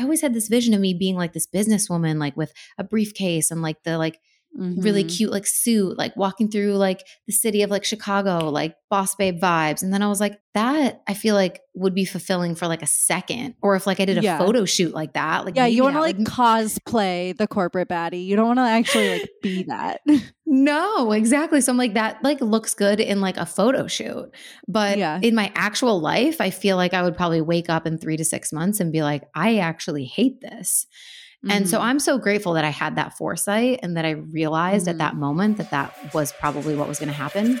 I always had this vision of me being like this businesswoman, like with a briefcase and like the like mm-hmm. really cute like suit, like walking through like the city of like Chicago, like boss babe vibes. And then I was like, that I feel like would be fulfilling for like a second. Or if like I did a yeah. photo shoot like that. Like Yeah, you want to like cosplay the corporate baddie. You don't want to actually like be that. no, exactly. So I'm like, that like looks good in like a photo shoot. But yeah. in my actual life, I feel like I would probably wake up in three to six months and be like, I actually hate this. Mm-hmm. And so mm-hmm. I'm so grateful that I had that foresight and that I realized mm-hmm. at that moment that that was probably what was going to happen.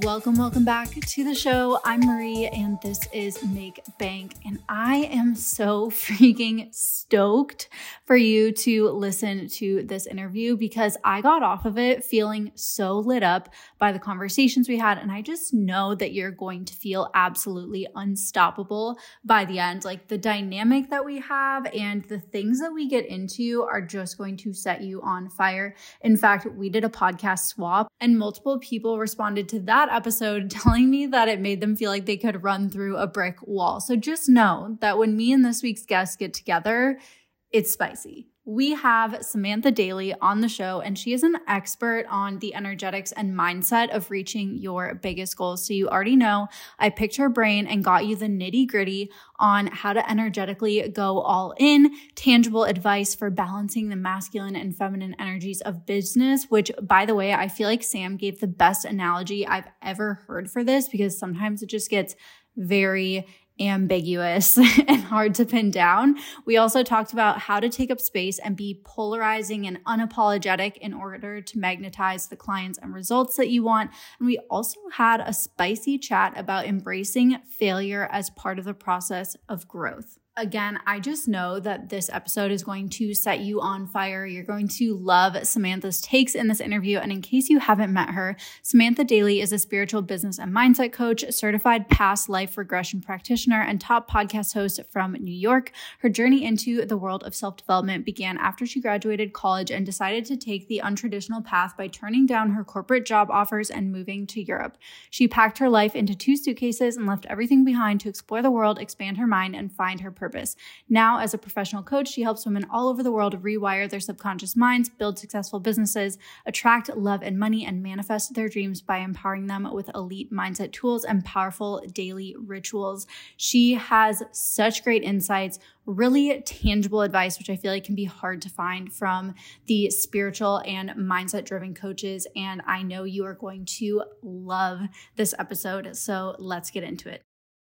Welcome, welcome back to the show. I'm Marie, and this is Make Bank. And I am so freaking stoked for you to listen to this interview because I got off of it feeling so lit up by the conversations we had. And I just know that you're going to feel absolutely unstoppable by the end. Like the dynamic that we have and the things that we get into are just going to set you on fire. In fact, we did a podcast swap, and multiple people responded to that episode telling me that it made them feel like they could run through a brick wall. So just know that when me and this week's guest get together, it's spicy. We have Samantha Daily on the show, and she is an expert on the energetics and mindset of reaching your biggest goals. So, you already know I picked her brain and got you the nitty gritty on how to energetically go all in, tangible advice for balancing the masculine and feminine energies of business, which, by the way, I feel like Sam gave the best analogy I've ever heard for this because sometimes it just gets very ambiguous and hard to pin down. We also talked about how to take up space and be polarizing and unapologetic in order to magnetize the clients and results that you want. And we also had a spicy chat about embracing failure as part of the process of growth. Again, I just know that this episode is going to set you on fire. You're going to love Samantha's takes in this interview. And in case you haven't met her, Samantha Daily is a spiritual business and mindset coach, certified past life regression practitioner, and top podcast host from New York. Her journey into the world of self development began after she graduated college and decided to take the untraditional path by turning down her corporate job offers and moving to Europe. She packed her life into two suitcases and left everything behind to explore the world, expand her mind, and find her purpose. Now, as a professional coach, she helps women all over the world rewire their subconscious minds, build successful businesses, attract love and money, and manifest their dreams by empowering them with elite mindset tools and powerful daily rituals. She has such great insights, really tangible advice, which I feel like can be hard to find from the spiritual and mindset driven coaches. And I know you are going to love this episode. So let's get into it.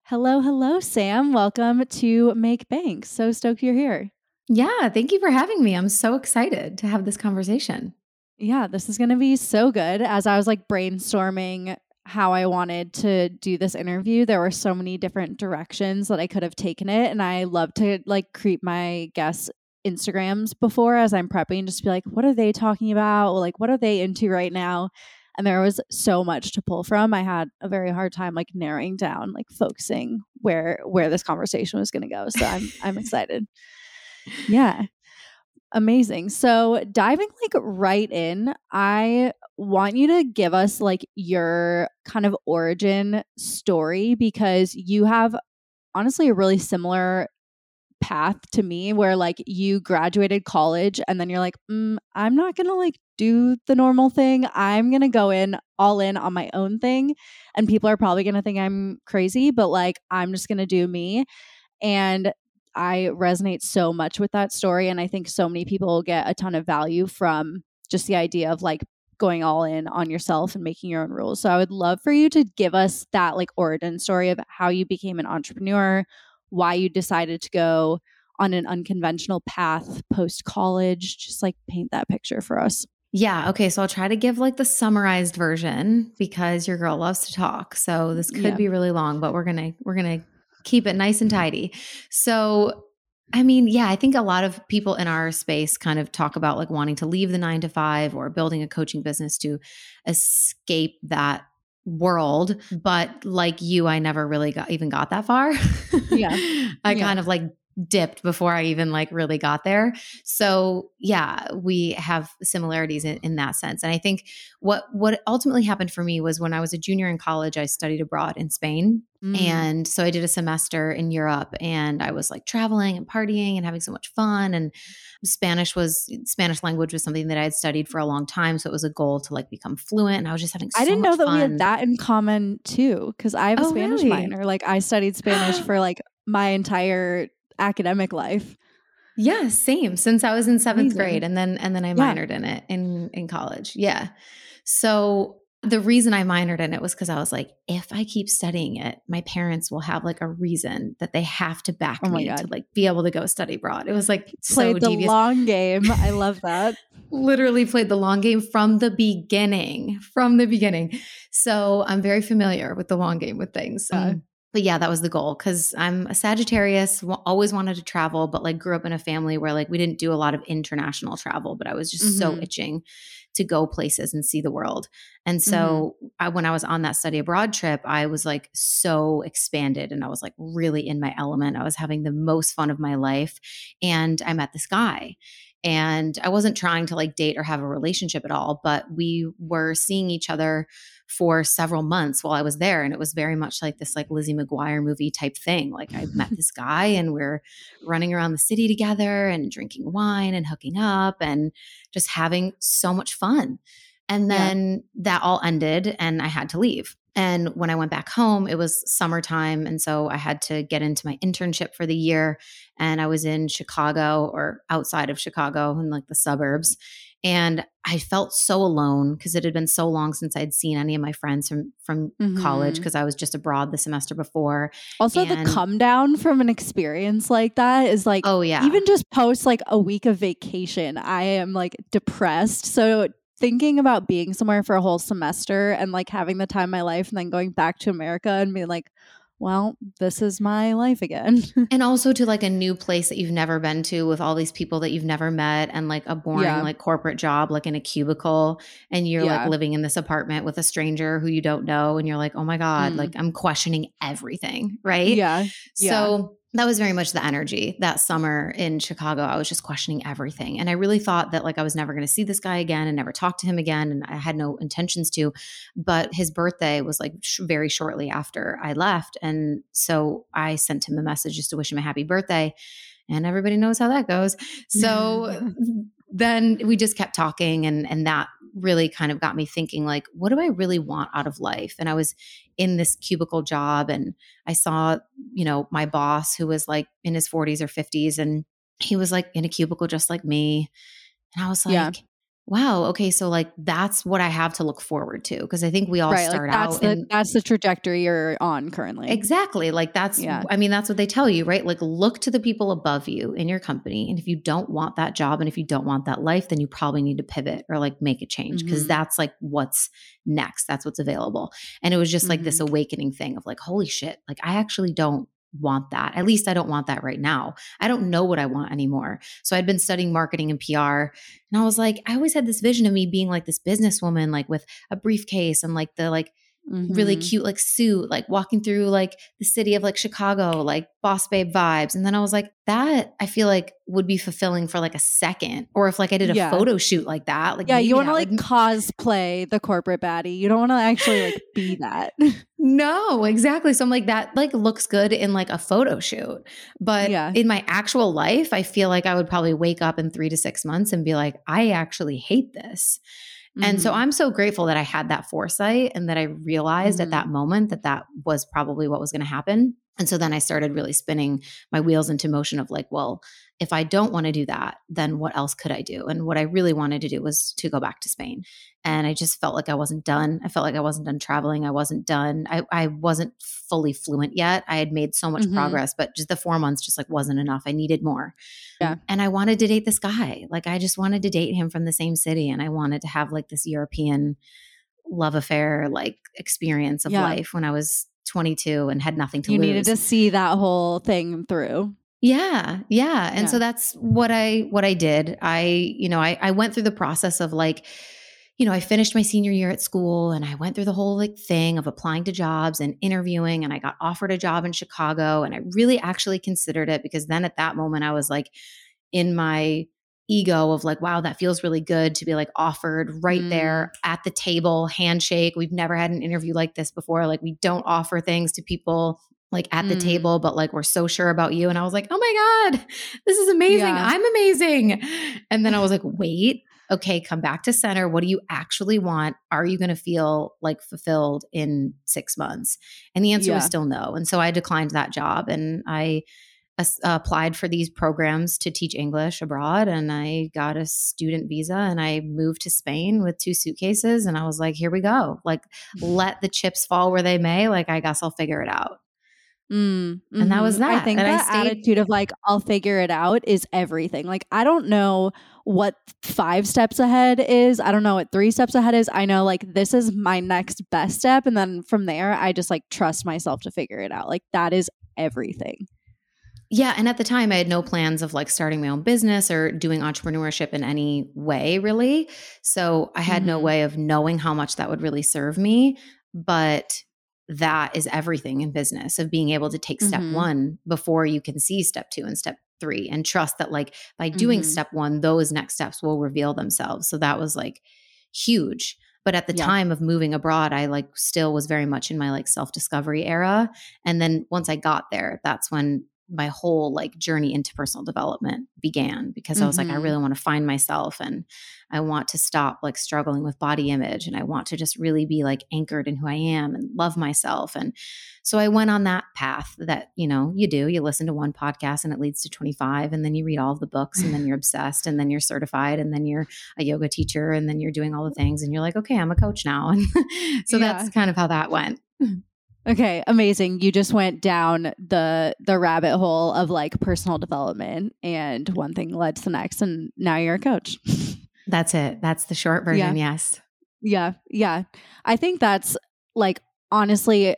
Hello, hello, Sam. Welcome to Make Bank. So stoked you're here. Yeah, thank you for having me. I'm so excited to have this conversation. Yeah, this is going to be so good. As I was like brainstorming how I wanted to do this interview, there were so many different directions that I could have taken it. And I love to like creep my guests' Instagrams before as I'm prepping, just be like, what are they talking about? Like, what are they into right now? And there was so much to pull from i had a very hard time like narrowing down like focusing where where this conversation was going to go so i'm i'm excited. Yeah. Amazing. So diving like right in i want you to give us like your kind of origin story because you have honestly a really similar path to me where like you graduated college and then you're like mm, i'm not gonna like do the normal thing. I'm gonna go in all in on my own thing. And people are probably gonna think i'm crazy but like i'm just gonna do me. And i resonate so much with that story and i think so many people get a ton of value from just the idea of like going all in on yourself and making your own rules. So i would love for you to give us that like origin story of how you became an entrepreneur why you decided to go on an unconventional path post college. Just like paint that picture for us. Yeah. Okay. So I'll try to give like the summarized version because your girl loves to talk. So mm, this could yeah. be really long, but we're going to, we're going to keep it nice and tidy. So I mean, yeah, I think a lot of people in our space kind of talk about like wanting to leave the nine to five or building a coaching business to escape that world. But like you, I never really got even got that far. Yeah. I Yeah. kind of like dipped before I even like really got there. So yeah, we have similarities in, in that sense. And I think what what ultimately happened for me was when I was a junior in college, I studied abroad in Spain. Mm. And so I did a semester in Europe and I was like traveling and partying and having so much fun. And Spanish was Spanish language was something that I had studied for a long time. So it was a goal to like become fluent. And I was just having so I didn't know that we had that in common too, because I have a Oh, Spanish really? minor. Like I studied Spanish for like my entire academic life. Yeah, same. Since I was in seventh Amazing. grade, and then and then I Yeah. minored in it in in college. Yeah. So the reason I minored in it was because I was like, if I keep studying it, my parents will have like a reason that they have to back Oh me to like be able to go study abroad. It was like so Played the devious. long game. I love that. Literally played the long game from the beginning. From the beginning. So I'm very familiar with the long game with things. Uh, Mm. But yeah, that was the goal because I'm a Sagittarius, wa- always wanted to travel, but like grew up in a family where like we didn't do a lot of international travel, but I was just so Mhm. itching to go places and see the world. And so I, when I was on that study abroad trip, I was like so expanded and I was like really in my element. I was having the most fun of my life. And I met this guy. And I wasn't trying to like date or have a relationship at all, but we were seeing each other for several months while I was there. And it was very much like this like Lizzie McGuire movie type thing. Like I met this guy and we're running around the city together and drinking wine and hooking up and just having so much fun. And Yeah. then that all ended and I had to leave. And when I went back home, it was summertime. And so I had to get into my internship for the year. And I was in Chicago or outside of Chicago in like the suburbs. And I felt so alone because it had been so long since I'd seen any of my friends from from college Mhm. because I was just abroad the semester before. Also, And- the come down from an experience like that is like Oh yeah. even just post like a week of vacation, I am like depressed. So thinking about being somewhere for a whole semester and like having the time of my life and then going back to America and being like, well, this is my life again. and also to like a new place that you've never been to with all these people that you've never met and like a boring Yeah. like corporate job like in a cubicle and you're Yeah. like living in this apartment with a stranger who you don't know and you're like oh my god Mm. like i'm questioning everything right yeah. Yeah. so that was very much the energy that summer in Chicago. I was just questioning everything. And I really thought that like I was never going to see this guy again and never talk to him again. And I had no intentions to. But his birthday was like sh- very shortly after I left. And so I sent him a message just to wish him a happy birthday. And everybody knows how that goes. So then we just kept talking and and that really kind of got me thinking like what do I really want out of life? And I was in this cubicle job and I saw, you know, my boss who was like in his 40s or 50s and he was like in a cubicle just like me. And I was like, Yeah. Wow, okay, so like that's what I have to look forward to because I think we all right. start Like that's out the in that's the trajectory you're on currently. Exactly. Like that's, Yeah. I mean, that's what they tell you, right? Like look to the people above you in your company. And if you don't want that job and if you don't want that life, then you probably need to pivot or like make a change because Mhm. that's like what's next. That's what's available. And it was just like this Mm-hmm. awakening thing of like, holy shit, like I actually don't want that. At least I don't want that right now. I don't know what I want anymore. So I'd been studying marketing and PR. And I was like, I always had this vision of me being like this businesswoman, like with a briefcase and like the like really Mhm. cute like suit, like walking through like the city of like Chicago, like boss babe vibes. And then I was like, that I feel like would be fulfilling for like a second. Or if like I did a Yeah. photo shoot like that, like Yeah, you want to like would- cosplay the corporate baddie. You don't want to actually like be that. no, exactly. So I'm like, that like looks good in like a photo shoot. But Yeah. in my actual life, I feel like I would probably wake up in three to six months and be like, I actually hate this. And so Mhm. I'm so grateful that I had that foresight and that I realized Mhm. at that moment that that was probably what was going to happen. And so then I started really spinning my wheels into motion of like, well, if I don't want to do that, then what else could I do? And what I really wanted to do was to go back to Spain. And I just felt like I wasn't done. I felt like I wasn't done traveling. I wasn't done. I, I wasn't fully fluent yet. I had made so much Mhm. progress, but just the four months just like wasn't enough. I needed more. Yeah. And I wanted to date this guy. Like I just wanted to date him from the same city. And I wanted to have like this European love affair like experience of Yeah. life when I was 22 and had nothing to you lose. You needed to see that whole thing through. Yeah, yeah. And yeah. so that's what I what I did. I, you know, I I went through the process of like you know, I finished my senior year at school and I went through the whole like thing of applying to jobs and interviewing and I got offered a job in Chicago and I really actually considered it because then at that moment I was like in my ego of like wow that feels really good to be like offered right mm. there at the table handshake we've never had an interview like this before like we don't offer things to people like at the mm. table, but like we're so sure about you. And I was like, oh my God, this is amazing. Yeah. I'm amazing. And then I was like, wait, okay, come back to center. What do you actually want? Are you going to feel like fulfilled in six months? And the answer yeah. was still no. And so I declined that job and I uh, applied for these programs to teach English abroad. And I got a student visa and I moved to Spain with two suitcases. And I was like, here we go. Like, let the chips fall where they may. Like, I guess I'll figure it out. Mm, mm-hmm. And that was mm-hmm. that. I think and that I attitude of like, I'll figure it out is everything. Like, I don't know what five steps ahead is. I don't know what three steps ahead is. I know like this is my next best step. And then from there, I just like trust myself to figure it out. Like, that is everything. Yeah. And at the time, I had no plans of like starting my own business or doing entrepreneurship in any way, really. So I had mm-hmm. no way of knowing how much that would really serve me. But that is everything in business of being able to take step mm-hmm. one before you can see step two and step three and trust that like by doing mm-hmm. step one those next steps will reveal themselves so that was like huge but at the yeah. time of moving abroad i like still was very much in my like self discovery era and then once i got there that's when my whole like journey into personal development began because mm-hmm. I was like, I mm-hmm. really want to find myself and I want to stop like struggling with body image and I want to just really be like anchored in who I am and love myself. And so I went on that path that, you know, you do. You listen to one podcast and it leads to 25 and then you read all the books and then you're obsessed and then you're certified and then you're a yoga teacher and then you're doing all the things and you're like, okay, I'm a coach now. And so yeah. that's kind of how that went. Okay, amazing. You just went down the the rabbit hole of like personal development and one thing led to the next and now you're a coach. That's it. That's the short version, yeah. yes. Yeah. Yeah. I think that's like honestly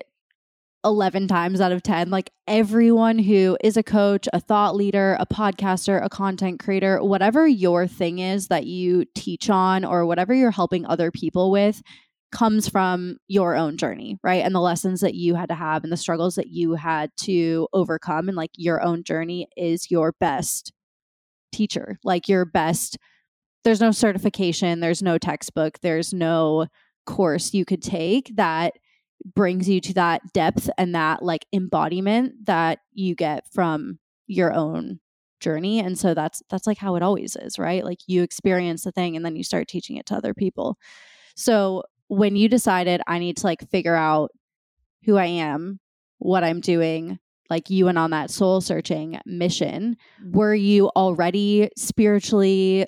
11 times out of 10 like everyone who is a coach, a thought leader, a podcaster, a content creator, whatever your thing is that you teach on or whatever you're helping other people with, comes from your own journey, right? And the lessons that you had to have and the struggles that you had to overcome. And like your own journey is your best teacher, like your best. There's no certification, there's no textbook, there's no course you could take that brings you to that depth and that like embodiment that you get from your own journey and so that's that's like how it always is right like you experience the thing and then you start teaching it to other people so when you decided I need to like figure out who I am, what I'm doing, like you went on that soul searching mission, were you already spiritually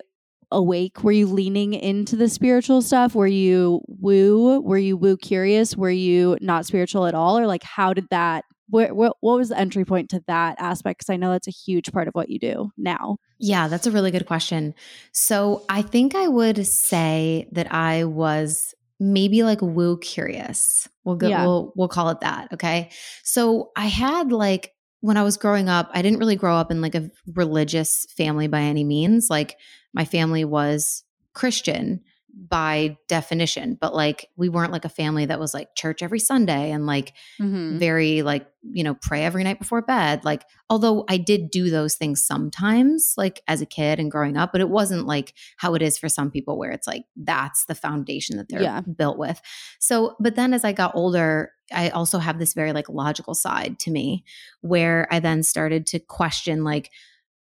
awake? Were you leaning into the spiritual stuff? Were you woo? Were you woo curious? Were you not spiritual at all? Or like, how did that, what, what, what was the entry point to that aspect? Because I know that's a huge part of what you do now. Yeah, that's a really good question. So I think I would say that I was maybe like woo curious. We'll go yeah. we'll we'll call it that, okay? So I had like when I was growing up, I didn't really grow up in like a religious family by any means. Like my family was Christian, by definition but like we weren't like a family that was like church every sunday and like mm-hmm. very like you know pray every night before bed like although i did do those things sometimes like as a kid and growing up but it wasn't like how it is for some people where it's like that's the foundation that they're yeah. built with so but then as i got older i also have this very like logical side to me where i then started to question like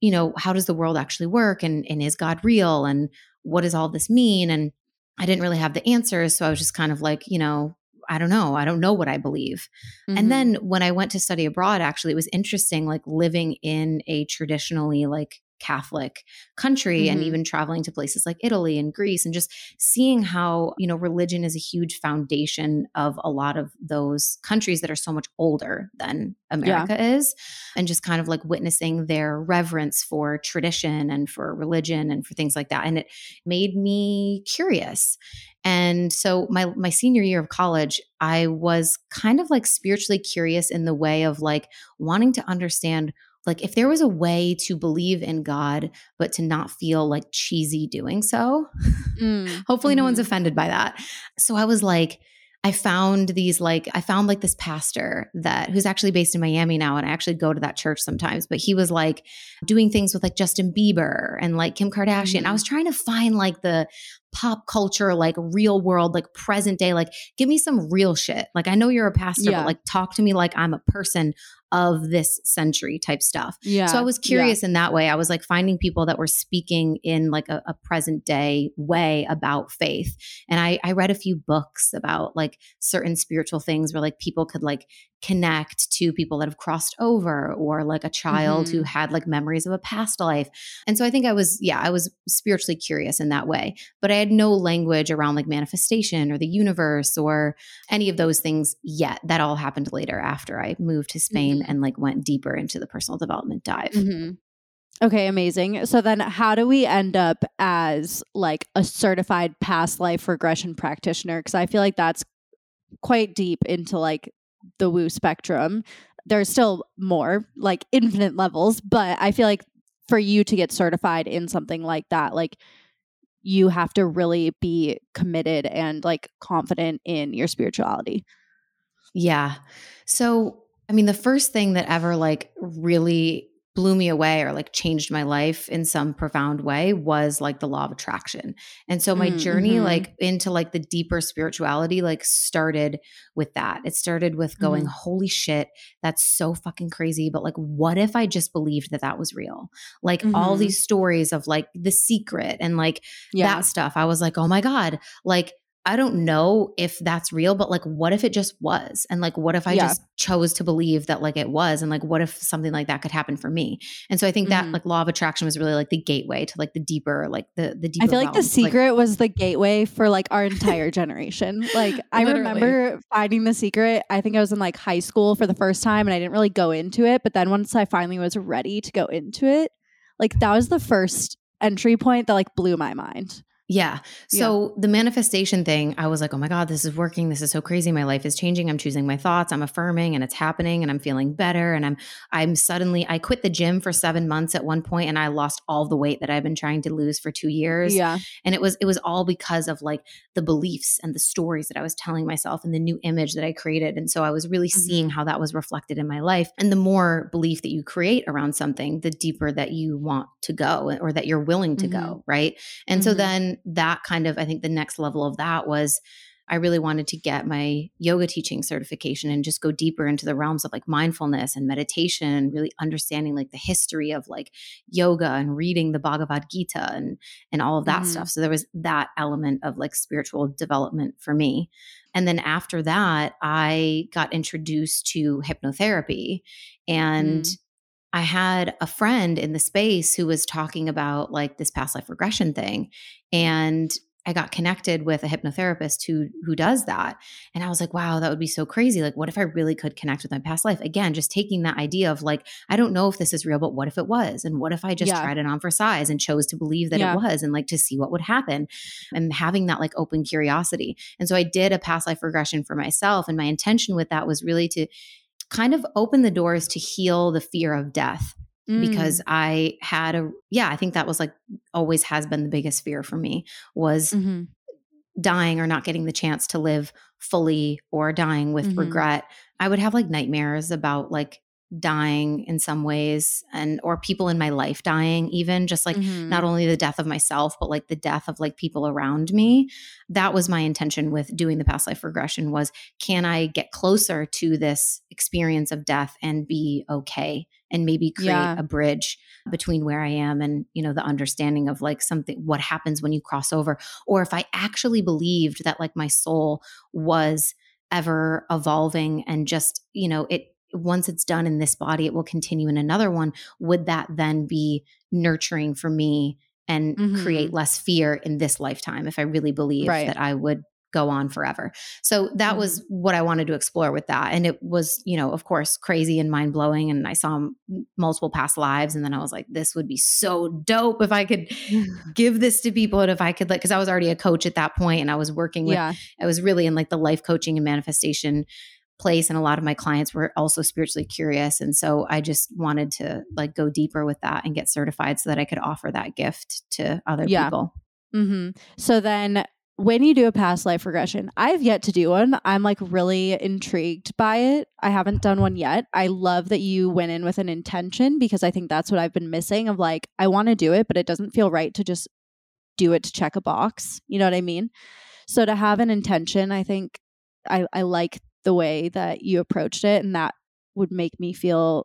you know how does the world actually work and and is god real and what does all this mean and I didn't really have the answers. So I was just kind of like, you know, I don't know. I don't know what I believe. Mm-hmm. And then when I went to study abroad, actually, it was interesting, like living in a traditionally like Catholic country mm-hmm. and even traveling to places like Italy and Greece and just seeing how, you know, religion is a huge foundation of a lot of those countries that are so much older than America yeah. is. And just kind of like witnessing their reverence for tradition and for religion and for things like that. And it made me curious. And so my my senior year of college, I was kind of like spiritually curious in the way of like wanting to understand like if there was a way to believe in God, but to not feel like cheesy doing so, mm. hopefully mm-hmm. no one's mm-hmm. offended by that. So I was like, I found these like I found like this pastor that who's actually based in Miami now and I actually go to that church sometimes but he was like doing things with like Justin Bieber and like Kim Kardashian. Mm-hmm. I was trying to find like the pop culture like real world like present day like give me some real shit. Like I know you're a pastor yeah. but like talk to me like I'm a person of this century type stuff. Yeah. So I was curious yeah. in that way. I was like finding people that were speaking in like a, a present day way about faith. And I, I read a few books about like certain spiritual things where like people could like connect to people that have crossed over or like a child mm-hmm. who had like memories of a past life. And so I think I was, yeah, I was spiritually curious in that way, but I had no language around like manifestation or the universe or any of those things yet. That all happened later after I moved to Spain mm-hmm. and like went deeper into the personal development dive. Mm-hmm. Okay, amazing. So then how do we end up as like a certified past life regression practitioner because I feel like that's quite deep into like the woo spectrum. There's still more, like infinite levels, but I feel like for you to get certified in something like that, like you have to really be committed and like confident in your spirituality. Yeah. So, I mean, the first thing that ever like really blew me away or like changed my life in some profound way was like the law of attraction. And so my mm, journey mm-hmm. like into like the deeper spirituality like started with that. It started with going mm. holy shit, that's so fucking crazy, but like what if I just believed that that was real? Like mm-hmm. all these stories of like the secret and like yeah. that stuff. I was like, "Oh my god, like I don't know if that's real, but like, what if it just was? And like, what if I yeah. just chose to believe that like it was? And like, what if something like that could happen for me? And so I think mm-hmm. that like law of attraction was really like the gateway to like the deeper, like the, the deeper. I feel like the secret like, was the gateway for like our entire generation. Like, I remember finding the secret. I think I was in like high school for the first time and I didn't really go into it. But then once I finally was ready to go into it, like, that was the first entry point that like blew my mind. Yeah. So yeah. the manifestation thing, I was like, oh my God, this is working. This is so crazy. My life is changing. I'm choosing my thoughts. I'm affirming and it's happening and I'm feeling better. And I'm, I'm suddenly, I quit the gym for seven months at one point and I lost all the weight that I've been trying to lose for two years. Yeah. And it was, it was all because of like the beliefs and the stories that I was telling myself and the new image that I created. And so I was really mm-hmm. seeing how that was reflected in my life. And the more belief that you create around something, the deeper that you want to go or that you're willing to mm-hmm. go. Right. And mm-hmm. so then, that kind of, I think the next level of that was I really wanted to get my yoga teaching certification and just go deeper into the realms of like mindfulness and meditation and really understanding like the history of like yoga and reading the Bhagavad Gita and and all of that mm-hmm. stuff. So there was that element of like spiritual development for me. And then after that, I got introduced to hypnotherapy and mm. I had a friend in the space who was talking about like this past life regression thing. And I got connected with a hypnotherapist who who does that. And I was like, wow, that would be so crazy. Like, what if I really could connect with my past life? Again, just taking that idea of like, I don't know if this is real, but what if it was? And what if I just yeah. tried it on for size and chose to believe that yeah. it was and like to see what would happen and having that like open curiosity. And so I did a past life regression for myself. And my intention with that was really to kind of opened the doors to heal the fear of death mm. because I had a yeah, I think that was like always has been the biggest fear for me was mm-hmm. dying or not getting the chance to live fully or dying with mm-hmm. regret. I would have like nightmares about like dying in some ways and or people in my life dying even just like mm-hmm. not only the death of myself but like the death of like people around me that was my intention with doing the past life regression was can i get closer to this experience of death and be okay and maybe create yeah. a bridge between where i am and you know the understanding of like something what happens when you cross over or if i actually believed that like my soul was ever evolving and just you know it once it's done in this body, it will continue in another one. Would that then be nurturing for me and mm-hmm. create less fear in this lifetime if I really believe right. that I would go on forever. So that mm-hmm. was what I wanted to explore with that. And it was, you know, of course, crazy and mind blowing. And I saw multiple past lives. And then I was like, this would be so dope if I could give this to people. And if I could, like, cause I was already a coach at that point and I was working with, yeah. I was really in like the life coaching and manifestation place and a lot of my clients were also spiritually curious and so i just wanted to like go deeper with that and get certified so that i could offer that gift to other yeah. people. Mm-hmm. so then when you do a past life regression i've yet to do one. I'm like really intrigued by it. I haven't done one yet. I love that you went in with an intention because i think that's what i've been missing of like i want to do it but it doesn't feel right to just do it to check a box you know what i mean? So to have an intention i think I, I like the way that you approached it and that would make me feel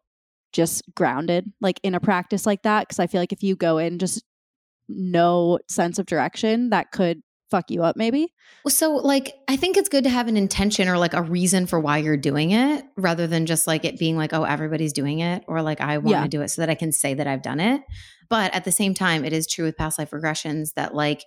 just grounded like in a practice like that because i feel like if you go in just no sense of direction that could fuck you up maybe so like i think it's good to have an intention or like a reason for why you're doing it rather than just like it being like oh everybody's doing it or like i want to yeah. do it so that i can say that i've done it but at the same time it is true with past life regressions that like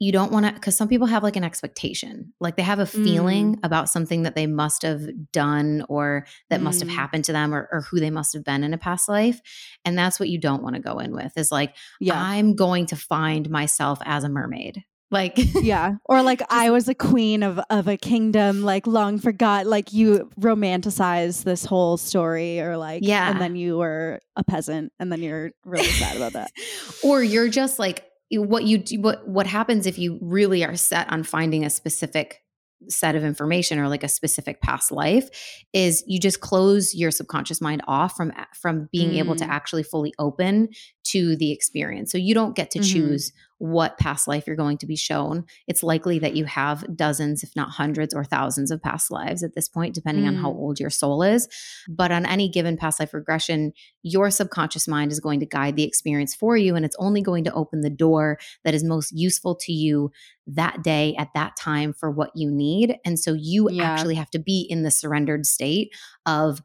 you don't want to because some people have like an expectation like they have a feeling mm. about something that they must have done or that mm. must have mm. happened to them or, or, who they must have been in a past life and that's what you don't want to go in with is like yeah. i'm going to find myself as a mermaid like yeah or like i was a queen of of a kingdom like long forgot like you romanticize this whole story or like yeah and then you were a peasant and then you're really sad about that or you're just like what you do, what what happens if you really are set on finding a specific set of information or like a specific past life is you just close your subconscious mind off from from being mm. able to mm. actually fully open to the experience so you don't get to mm-hmm. choose what past life you're going to be shown. It's likely that you have dozens, if not hundreds or thousands of past lives at this point, depending mm. on how mm. old your soul is. But on any given past life regression, your subconscious mind is going to guide the experience for you. And it's only going to open the door that is most useful to you that day at that time for what you need. And so you yeah. actually have to be in the surrendered state of,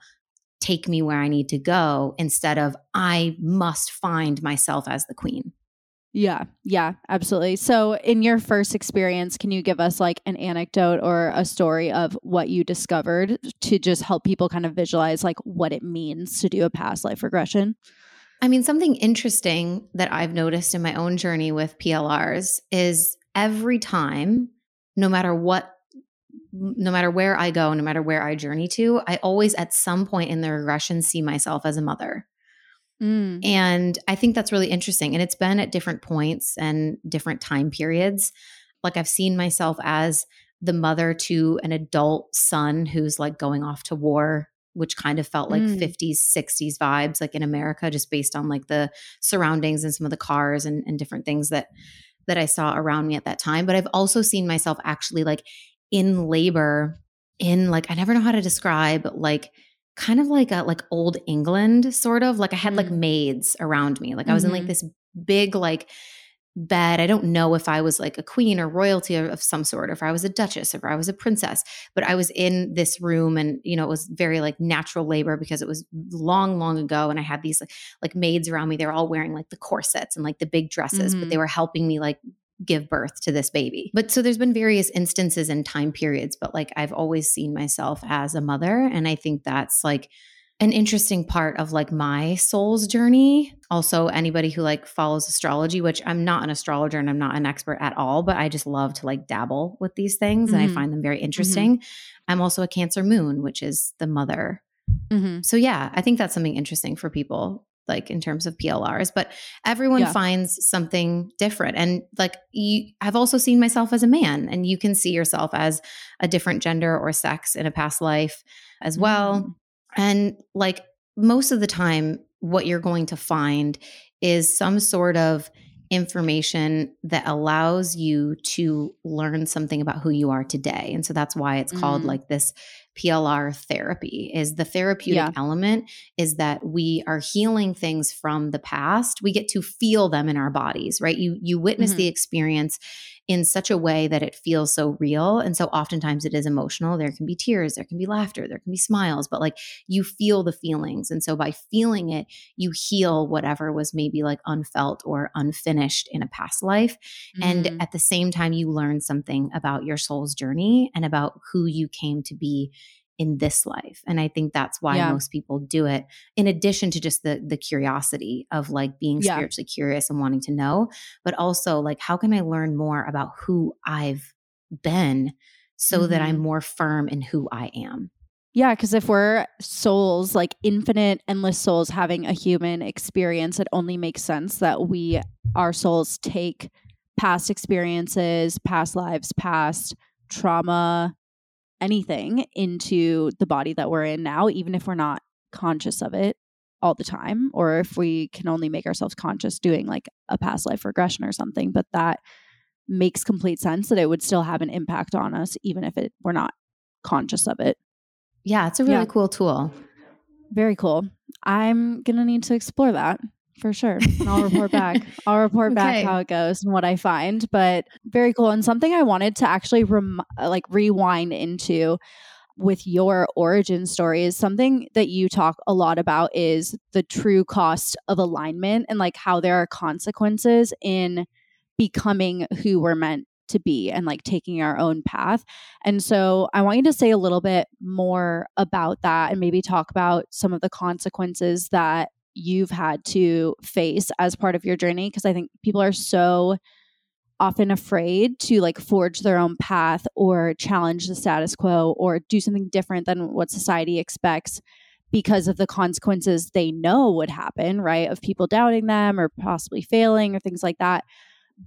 take me where I need to go instead of I must find myself as the queen. Yeah, yeah, absolutely. So, in your first experience, can you give us like an anecdote or a story of what you discovered to just help people kind of visualize like what it means to do a past life regression? I mean, something interesting that I've noticed in my own journey with PLRs is every time, no matter what, no matter where I go, no matter where I journey to, I always at some point in the regression see myself as a mother. Mm. And I think that's really interesting. And it's been at different points and different time periods. Like I've seen myself as the mother to an adult son who's like going off to war, which kind of felt like mm. 50s, 60s vibes, like in America, just based on like the surroundings and some of the cars and, and different things that that I saw around me at that time. But I've also seen myself actually like in labor in like I never know how to describe like kind of like a like old England sort of like I had mm. like maids around me. Like I was mm-hmm. in like mm-hmm. this big like bed. I don't know if I was like a queen or royalty of, some sort, or if I was a duchess, or if I was a princess, but I was in this room and, you know, it was very like natural labor because it was long, long ago. And I had these like, like maids around me. They were all wearing like the corsets and like the big dresses, mm-hmm. but they mm-hmm. were helping me like give birth to this baby. But so there's been various instances and time periods, but like I've always seen myself as a mother. And I think that's like an interesting part of like my soul's journey. Also, anybody who like follows astrology, which I'm not an astrologer and I'm not an expert at all, but I just love to like dabble with these things mm-hmm. and I mm-hmm. find them very mm-hmm. interesting. Mm-hmm. I'm also a Cancer moon, which is the mother. Mm-hmm. So, yeah, I think that's something interesting for people like in terms of PLRs, but everyone yeah. finds something different. And like you, I've also seen myself as a man, and you can see yourself as a different gender or sex in a past life as well. Mm. And like most of the time, what you're going to find is some sort of information that allows you to learn something about who you are today. And so that's why it's mm. called like this PLR therapy is the therapeutic yeah. element is that we are healing things from the past. We get to feel them in our bodies, right? You you witness mm-hmm. the experience in such a way that it feels so real. And so oftentimes it is emotional. There can be tears, there can be laughter, there can be smiles, but like you feel the feelings. And so by feeling it, you heal whatever was maybe like unfelt or unfinished in a past life. Mm-hmm. And at the same time, you learn something about your soul's journey and about who you came to be in this life and i think that's why yeah. most people do it in addition to just the the curiosity of like being yeah. spiritually curious and wanting to know but also like how can i learn more about who i've been so mm-hmm. that i'm mm-hmm. more firm in who i am Yeah, because if we're souls, like infinite, endless souls having a human experience, it only makes sense that we, our souls, take past experiences, past lives, past trauma, anything into the body that we're in now, even if we're not conscious of it all the time, or if we can only make ourselves conscious doing like a past life regression or something. But that makes complete sense that it would still have an impact on us, even if it we're not conscious of it. Yeah, it's a really yeah. cool tool. Very cool. I'm gonna need to explore that for sure. And I'll report back. I'll report back okay. how it goes and what I find. But very cool. And something I wanted to actually rem- like rewind into with your origin story is something that you talk a lot about is the true cost of alignment and like how there are consequences in becoming who we're meant to be and like taking our own path. And so I want you to say a little bit more about that and maybe talk about some of the consequences that you've had to face as part of your journey because I think people are so often afraid to like forge their own path or challenge the status quo or do something different than what society expects because of the consequences they know would happen, right? Of people doubting them or possibly failing or things like that.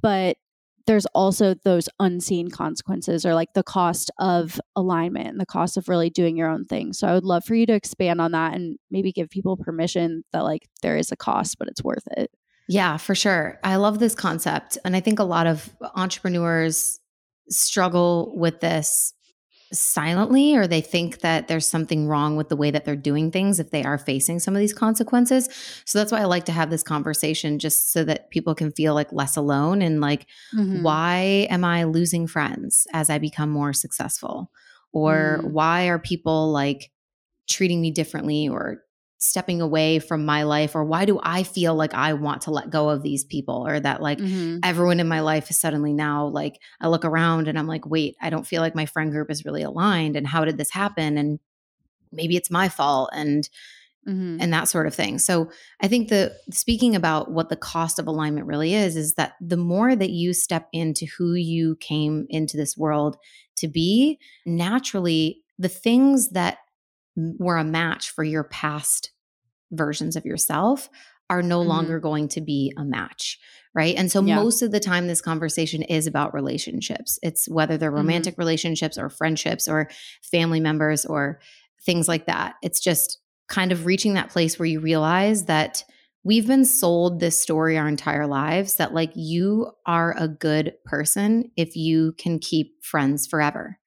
But there's also those unseen consequences or like the cost of alignment and the cost of really doing your own thing. So I would love for you to expand on that and maybe give people permission that like there is a cost, but it's worth it. Yeah, for sure. I love this concept. And I think a lot of entrepreneurs struggle with this silently or they think that there's something wrong with the way that they're doing things if they are facing some of these consequences. So that's why I like to have this conversation just so that people can feel like less alone and like mm-hmm. why am I losing friends as I become more successful? Or mm. why are people like treating me differently or stepping away from my life or why do i feel like i want to let go of these people or that like mm-hmm. everyone in my life is suddenly now like i look around and i'm like wait i don't feel like my friend group is really aligned and how did this happen and maybe it's my fault and mm-hmm. and that sort of thing so i think the speaking about what the cost of alignment really is is that the more that you step into who you came into this world to be naturally the things that were a match for your past versions of yourself are no mm-hmm. longer going to be a match. Right. And so yeah. most of the time, this conversation is about relationships. It's whether they're mm-hmm. romantic mm-hmm. relationships or friendships or family members or things like that. It's just kind of reaching that place where you realize that we've been sold this story our entire lives that like you are a good person if you can keep friends forever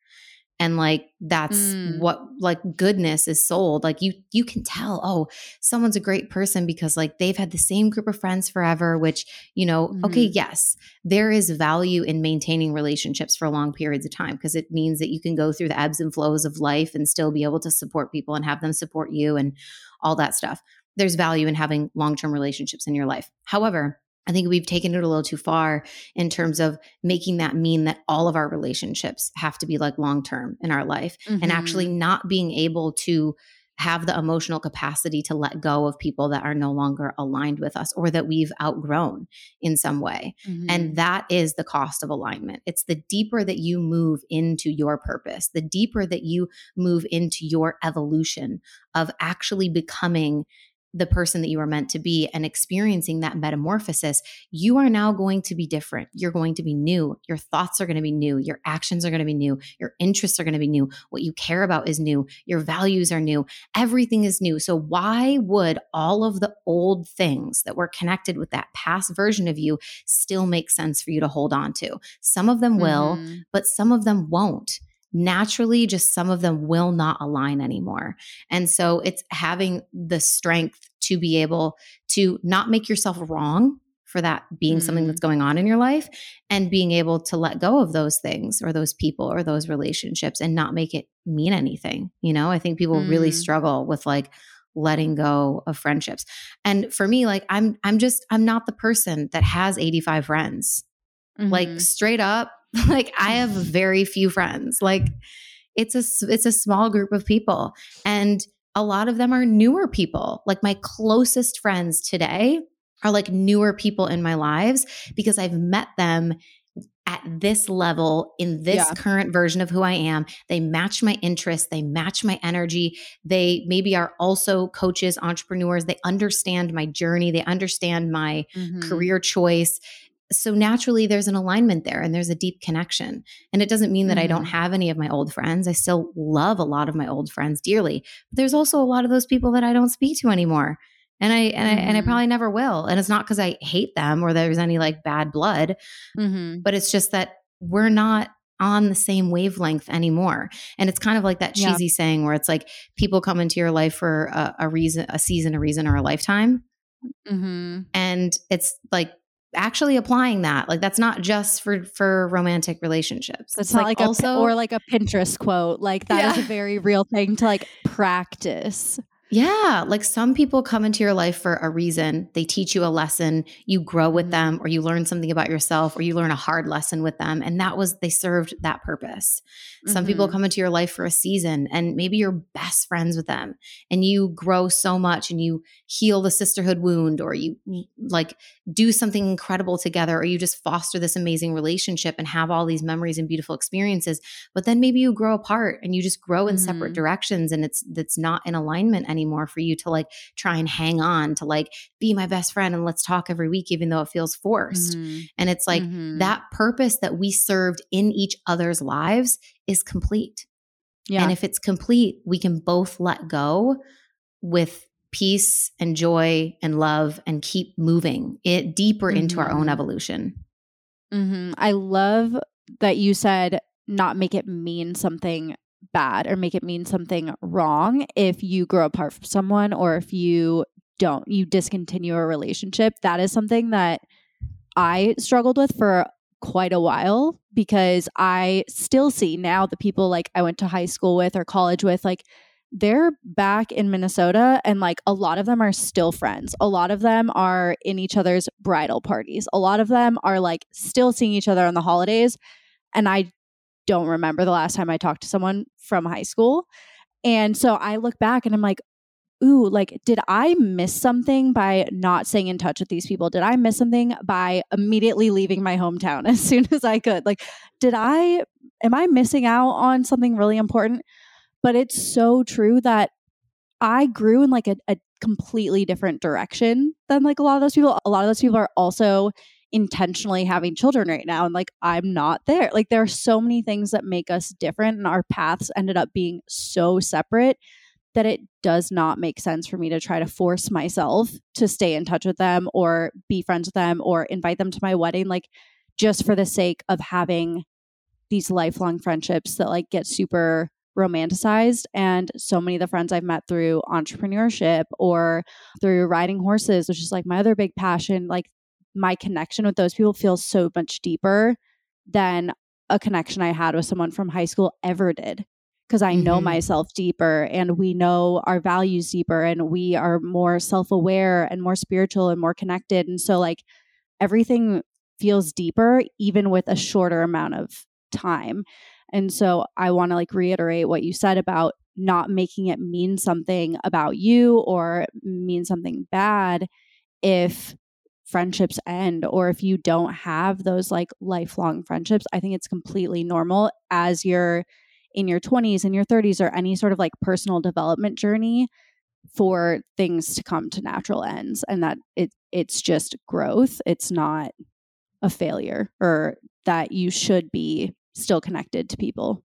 and like that's mm. what like goodness is sold like you you can tell oh someone's a great person because like they've had the same group of friends forever which you know mm. okay mm-hmm. yes there is value in maintaining relationships for long periods of time because it means that you can go through the ebbs and flows of life and still be able to support people and have them support you and all that stuff there's value in having long-term relationships in your life however I think we've taken it a little too far in terms of making that mean that all of our relationships have to be like long term in our life mm-hmm. and actually not being able to have the emotional capacity to let go of people that are no longer aligned with us or that we've outgrown in some way. Mm-hmm. And that is the cost of alignment. It's the deeper that you move into your purpose, the deeper that you move into your evolution of actually becoming the person that you are meant to be and experiencing that metamorphosis, you are now going to be different. You're going to be new. Your thoughts are going to be new. Your actions are going to be new. Your interests are going to be new. What you care about is new. Your values are new. Everything is new. So, why would all of the old things that were connected with that past version of you still make sense for you to hold on to? Some of them will, mm-hmm. but some of them won't naturally just some of them will not align anymore. And so it's having the strength to be able to not make yourself wrong for that being mm. something that's mm. going on in your life and being able to let go of those things or those people or those relationships and not make it mean anything. You know, I think people mm. really struggle with like letting go of friendships. And for me like I'm I'm just I'm not the person that has 85 friends. Mm-hmm. Like straight up like I have very few friends. Like it's a it's a small group of people and a lot of them are newer people. Like my closest friends today are like newer people in my lives because I've met them at this level in this yeah. current version of who I am. They match my interests, they match my energy. They maybe are also coaches, entrepreneurs. They understand my journey, they understand my mm-hmm. career choice. So naturally, there's an alignment there and there's a deep connection. And it doesn't mean that mm-hmm. I don't mm-hmm. have any of my old friends. I still love a lot of my old friends dearly. But there's also a lot of those people that I don't speak to anymore and I and mm-hmm. I and I mm-hmm. probably never will. And it's not because I hate them or there's any like bad blood, mm-hmm. but it's just that we're not on the same wavelength anymore. And it's kind of like that cheesy yeah. saying where it's like people come into your life for a, a reason, a season, a reason, or a lifetime. Mm-hmm. And it's like actually applying that. Like that's not just for for romantic relationships. It's, not like, like also a, or like a pinterest quote. Like that yeah. is a very real thing to like practice yeah, like some people come into your life for a reason. They teach you a lesson, you grow with them, mm-hmm. or you learn something about yourself, or you learn a hard lesson with them. And that was, they served that purpose. Mm-hmm. Some people mm-hmm. come into your life for a season, and maybe you're best friends with them, and you grow so much and you heal the sisterhood wound, or you like do something incredible together, or you just foster this amazing relationship and have all these memories and beautiful experiences. But then maybe you grow apart and you just grow in mm-hmm. separate directions, and it's, that's not in alignment anymore for you to like try and hang on to like be my best friend and let's talk every week even though it feels forced mm-hmm. and it's like mm-hmm. that purpose that we served in each other's lives is complete yeah and if it's complete we can both let go with peace and joy and love and keep moving it deeper mm-hmm. into our own mm-hmm. evolution mm-hmm. i love that you said not make it mean something bad or make it mean something wrong if you grow apart from someone or if you don't, you discontinue a relationship. That is something that I struggled with for quite a while because I still see now the people like I went to high school with or college with, like, they're back in Minnesota and like a lot of them are still friends. A lot of them are in each other's bridal parties. A lot of them are like still seeing each other on the holidays. And I don't remember the last time I talked to someone from high school. And so I look back and I'm like, ooh, like, did I miss something by not staying in touch with these people? Did I miss something by immediately leaving my hometown as soon as I could? Like, did I, am I missing out on something really important? But it's so true that I grew in like a, a completely different direction than like a lot of those people. A lot of those people are also intentionally having children right now and like I'm not there. Like there are so many things that make us different and our paths ended up being so separate that it does not make sense for me to try to force myself to stay in touch with them or be friends with them or invite them to my wedding like just for the sake of having these lifelong friendships that like get super romanticized and so many of the friends I've met through entrepreneurship or through riding horses which is like my other big passion like my connection with those people feels so much deeper than a connection I had with someone from high school ever did. Because I mm-hmm. know myself deeper and we know our values deeper and we are more self aware and more spiritual and more connected. And so, like, everything feels deeper, even with a shorter amount of time. And so, I want to like reiterate what you said about not making it mean something about you or mean something bad if friendships end or if you don't have those like lifelong friendships i think it's completely normal as you're in your 20s and your 30s or any sort of like personal development journey for things to come to natural ends and that it it's just growth it's not a failure or that you should be still connected to people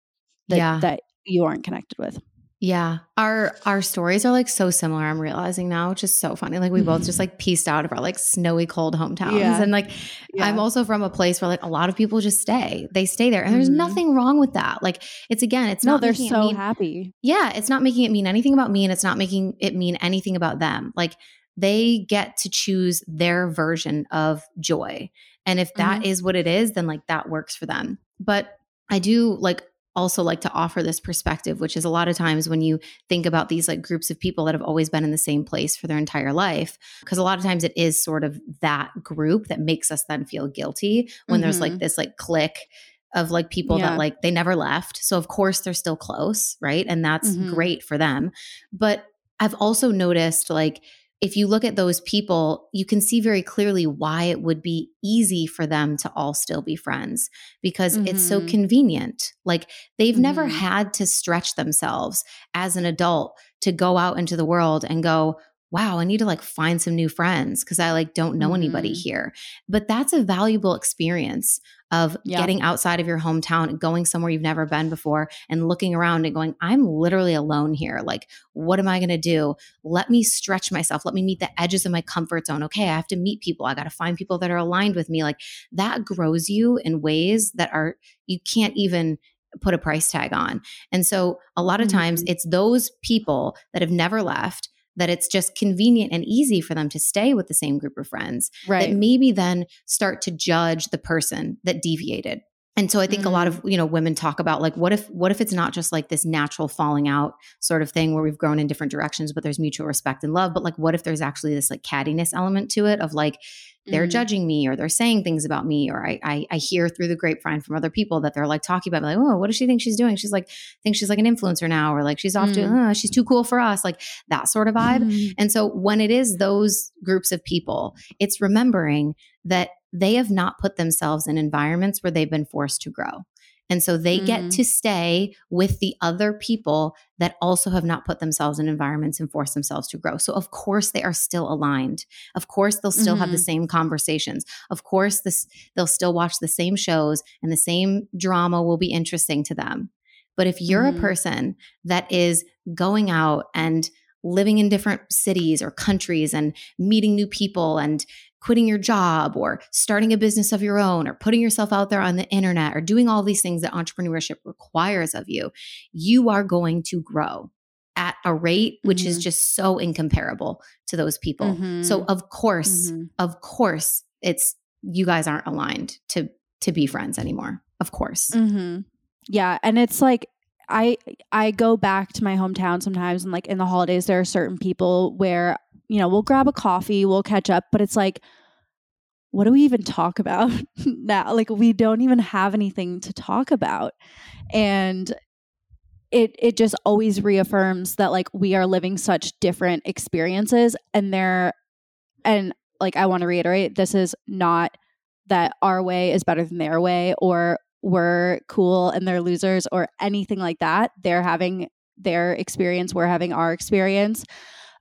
that, yeah. that you aren't connected with yeah. Our our stories are like so similar, I'm realizing now, which is so funny. Like we both just like pieced out of our like snowy cold hometowns. Yeah. And like yeah. I'm also from a place where like a lot of people just stay. They stay there. And there's mm-hmm. nothing wrong with that. Like it's again, it's no, not they're so mean, happy. Yeah. It's not making it mean anything about me and it's not making it mean anything about them. Like they get to choose their version of joy. And if that mm-hmm. is what it is, then like that works for them. But I do like also like to offer this perspective, which is a lot of times when you think about these like groups of people that have always been in the same place for their entire life, because a lot of times it is sort of that group that makes us then feel guilty when mm-hmm. there's like mm-hmm. this like click of like people yeah. that like they never left. So of course they're still close, right? And that's mm-hmm. great for them. But I've also noticed like if you look at those people, you can see very clearly why it would be easy for them to all still be friends because mm-hmm. it's so mm-hmm. convenient. Like they've mm-hmm. never had to stretch themselves as an adult to go out into the world and go, wow, I need to like find some new friends because I like don't know mm-hmm. anybody here. But that's a valuable experience of yeah. getting outside of your hometown going somewhere you've never been before and looking around and going, I'm literally alone here. Like, what am I going to do? Let me stretch myself. Let me meet the edges of my comfort zone. Okay, I have to meet people. I got to find people that are aligned with me. Like, that grows you in ways that are, you can't even put a price tag on. And so a lot of times mm-hmm. it's those people that have never left that it's just convenient and easy for them to stay with the same group of friends right. that maybe then start to judge the person that deviated and so i think mm-hmm. a lot of mm. you know women talk about like what if what if it's not just like this natural falling out sort of thing where we've grown in different directions but there's mutual respect and love but like what if there's actually this like cattiness element to it of like they're mm-hmm. judging me or they're saying things about me or I, I, I hear through the grapevine from other people that they're like talking about me, like oh what does she think she's doing she's like thinks she's like an influencer now or like she's off mm-hmm. to oh, she's too cool for us like that sort of vibe mm-hmm. and so when it is those groups of people it's remembering that they have not put themselves in environments where they've been forced to grow and so they mm. get to stay with the other people that also have not put themselves in environments and force themselves to grow. So of course they are still aligned. Of course they'll still mm-hmm. have the mm-hmm. same conversations. Of course this they'll still watch the same shows and the same drama will be interesting to them. But if you're mm. a person that is going out and living in different cities or countries and meeting new people and quitting your job or starting a business of your own or putting yourself out there on the internet or doing all these things that entrepreneurship requires of you, you are going to grow at a rate which mm-hmm. is just so incomparable to those people. Mm-hmm. So of course, mm-hmm. of course, it's you guys aren't aligned to to be friends anymore. Of course. Mm-hmm. Yeah, and it's like I I go back to my hometown sometimes and like in the holidays there are certain people where you know, we'll grab a coffee, we'll catch up, but it's like, what do we even talk about now? Like, we don't even have anything to talk about. And it it just always reaffirms that like we are living such different experiences and they're and like I want to reiterate this is not that our way is better than their way or we're cool and they're losers or anything like that. They're having their experience, we're having our experience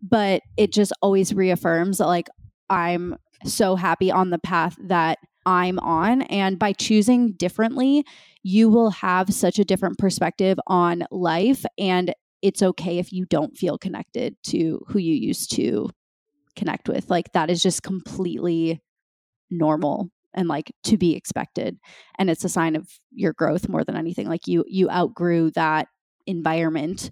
but it just always reaffirms that like I'm so happy on the path that I'm on. And by choosing differently, you will have such a different perspective on life. And it's okay if you don't feel connected to who you used to connect with. Like that is just completely normal and like to be expected. And it's a sign of your growth more than anything. Like you you outgrew that environment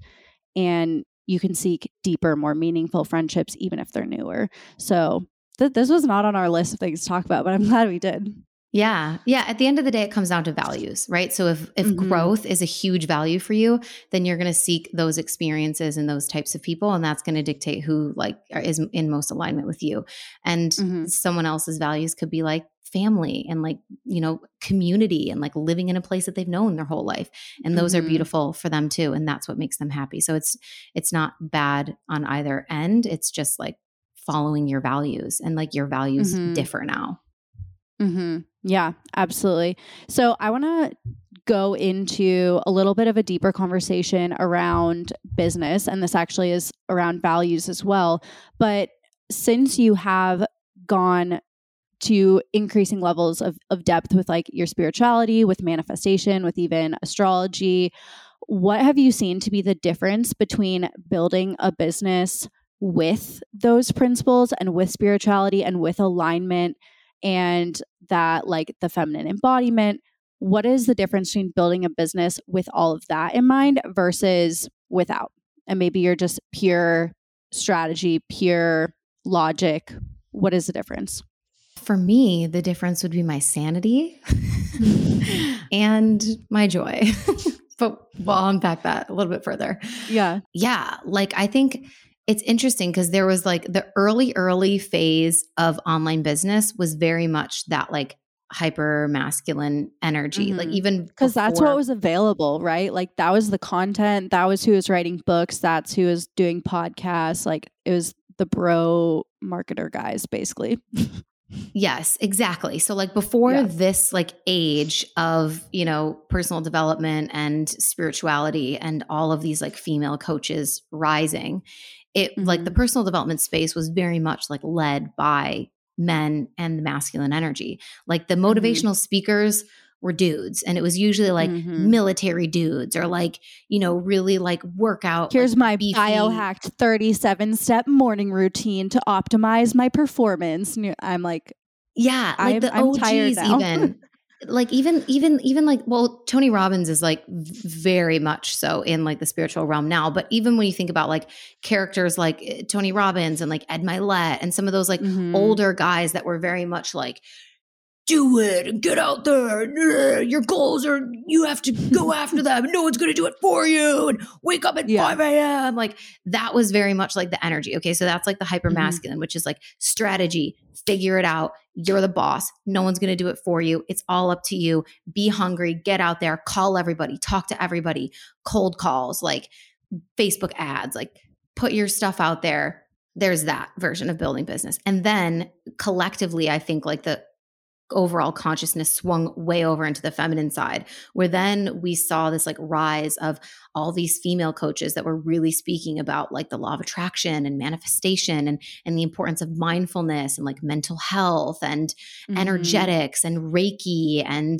and you can seek deeper, more meaningful friendships, even if they're newer. So th- this was not on our list of things to talk about, but I'm glad we did. Yeah. Yeah. At the end of the day, it comes down to values, right? So if if mm-hmm. growth is a huge value for you, then you're going to seek those experiences and those types of people. And that's going to dictate who like is in most alignment with you. And mm-hmm. someone else's values could be like family and like you know community and like living in a place that they've known their whole life and those mm-hmm. are beautiful for them too and that's what makes them happy so it's it's not bad on either end it's just like following your values and like your values mm-hmm. differ now mm-hmm. yeah absolutely so i want to go into a little bit of a deeper conversation around business and this actually is around values as well but since you have gone to increasing levels of, of depth with like your spirituality, with manifestation, with even astrology. What have you seen to be the difference between building a business with those principles and with spirituality and with alignment and that like the feminine embodiment? What is the difference between building a business with all of that in mind versus without? And maybe you're just pure strategy, pure logic. What is the difference? For me, the difference would be my sanity and my joy. but we'll unpack that a little bit further. Yeah. Yeah. Like, I think it's interesting because there was like the early, early phase of online business was very much that like hyper masculine energy mm-hmm. like even because that's what was available right like that was the content that was who was writing books that's who was doing podcasts like it was the bro marketer guys, basically. Yes, exactly. So like before yeah. this like age of, you know, personal development and spirituality and all of these like female coaches rising, it mm-hmm. like the mm-hmm. personal development space was very much like led by men and the masculine energy. Like the mm-hmm. motivational mm-hmm. speakers were dudes and it was usually like mm-hmm. military dudes or like you know really like workout here's like my beefy. biohacked 37 step morning routine to optimize my performance i'm like yeah like I'm, the I'm og's even like even even even like well tony robbins is like very much so in like the spiritual realm now but even when you think about like characters like eh, tony robbins and like ed mylett and some of those like mm-hmm. older guys that were very much like do it and get out there. Your goals are, you have to go after them. No one's going to do it for you. And wake up at yeah. 5 a.m. Like that was very much like the energy. Okay. So that's like the hyper masculine, mm-hmm. which is like strategy, figure it out. You're the boss. No one's going to do it for you. It's all up to you. Be hungry, get out there, call everybody, talk to everybody, cold calls, like Facebook ads, like put your stuff out there there's that version of building business. And then collectively, I think like the overall consciousness swung way over into the feminine side where then we saw this like rise of all these female coaches that were really speaking about like the law of attraction and manifestation and and the importance of mindfulness and like mental health and mm-hmm. energetics and reiki and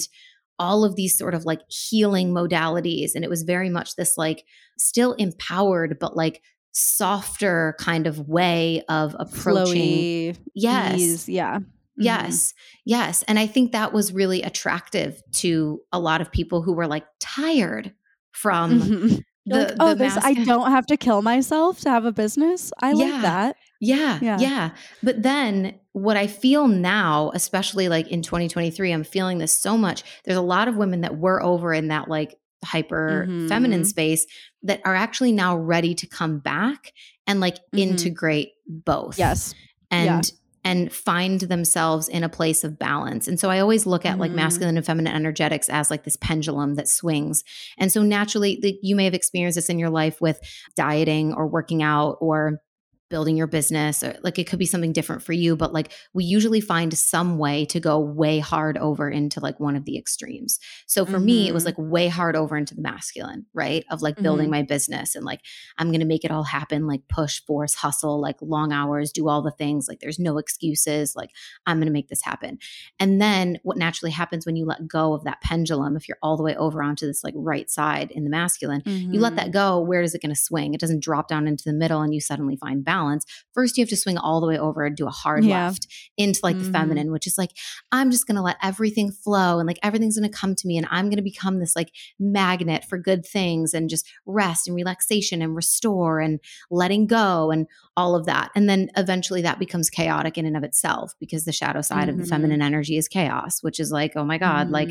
all of these sort of like healing modalities and it was very much this like still empowered but like softer kind of way of approaching Flowy, yes ease, yeah. Yes. Yes. And I think that was really attractive to a lot of people who were like tired from mm-hmm. the, like, oh, the this, I don't have to kill myself to have a business. I yeah. like that. Yeah, yeah. Yeah. But then what I feel now, especially like in 2023, I'm feeling this so much. There's a lot of women that were over in that like hyper mm-hmm. feminine space that are actually now ready to come back and like mm-hmm. integrate both. Yes. And yeah and find themselves in a place of balance. And so I always look at mm-hmm. like masculine and feminine energetics as like this pendulum that swings. And so naturally, the, you may have experienced this in your life with dieting or working out or building your business or like it could be something different for you but like we usually find some way to go way hard over into like one of the extremes so for mm-hmm. me it was mm-hmm. like way hard over into the masculine right of like building mm-hmm. my business and like i'm gonna make it all happen like push force hustle like long hours do all the things like there's no excuses like i'm gonna make this happen and then what naturally happens when you let go of that pendulum if you're all the way over onto this like right side in the masculine mm-hmm. you let that mm-hmm. go where is it gonna swing it doesn't drop down into the middle and you suddenly find balance balance, first you have to swing all the way over and do a hard yeah. left into like mm-hmm. the feminine, which is like, I'm just going to let everything flow and like everything's going to come to me and I'm going to become this like magnet for good things and just rest and relaxation and restore and letting go and all of that. And then eventually that becomes chaotic in and of itself because the shadow side mm-hmm. of the mm-hmm. feminine energy is chaos, which is like, oh my God, mm-hmm. like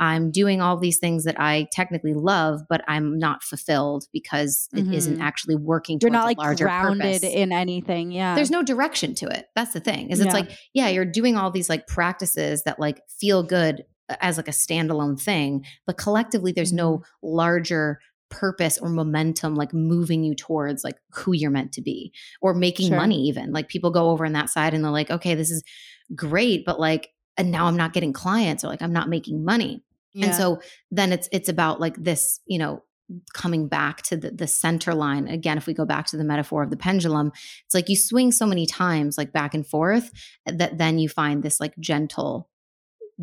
I'm doing all these things that I technically love, but I'm not fulfilled because it mm-hmm. not actually working. You're not like grounded purpose. in anything. Yeah. There's no direction to it. That's the thing is it's yeah. like, yeah, you're doing all these like practices that like feel good as like a standalone thing, but collectively there's mm-hmm. no larger purpose or momentum like moving you towards like who you're meant to be or making sure. money even like people go over on that side and they're like okay this is great but like and now I'm not getting clients or like I'm not making money. Yeah. And so then it's it's about like this, you know, coming back to the, the center line again if we go back to the metaphor of the pendulum it's like you swing so many times like back and forth that then you find this like gentle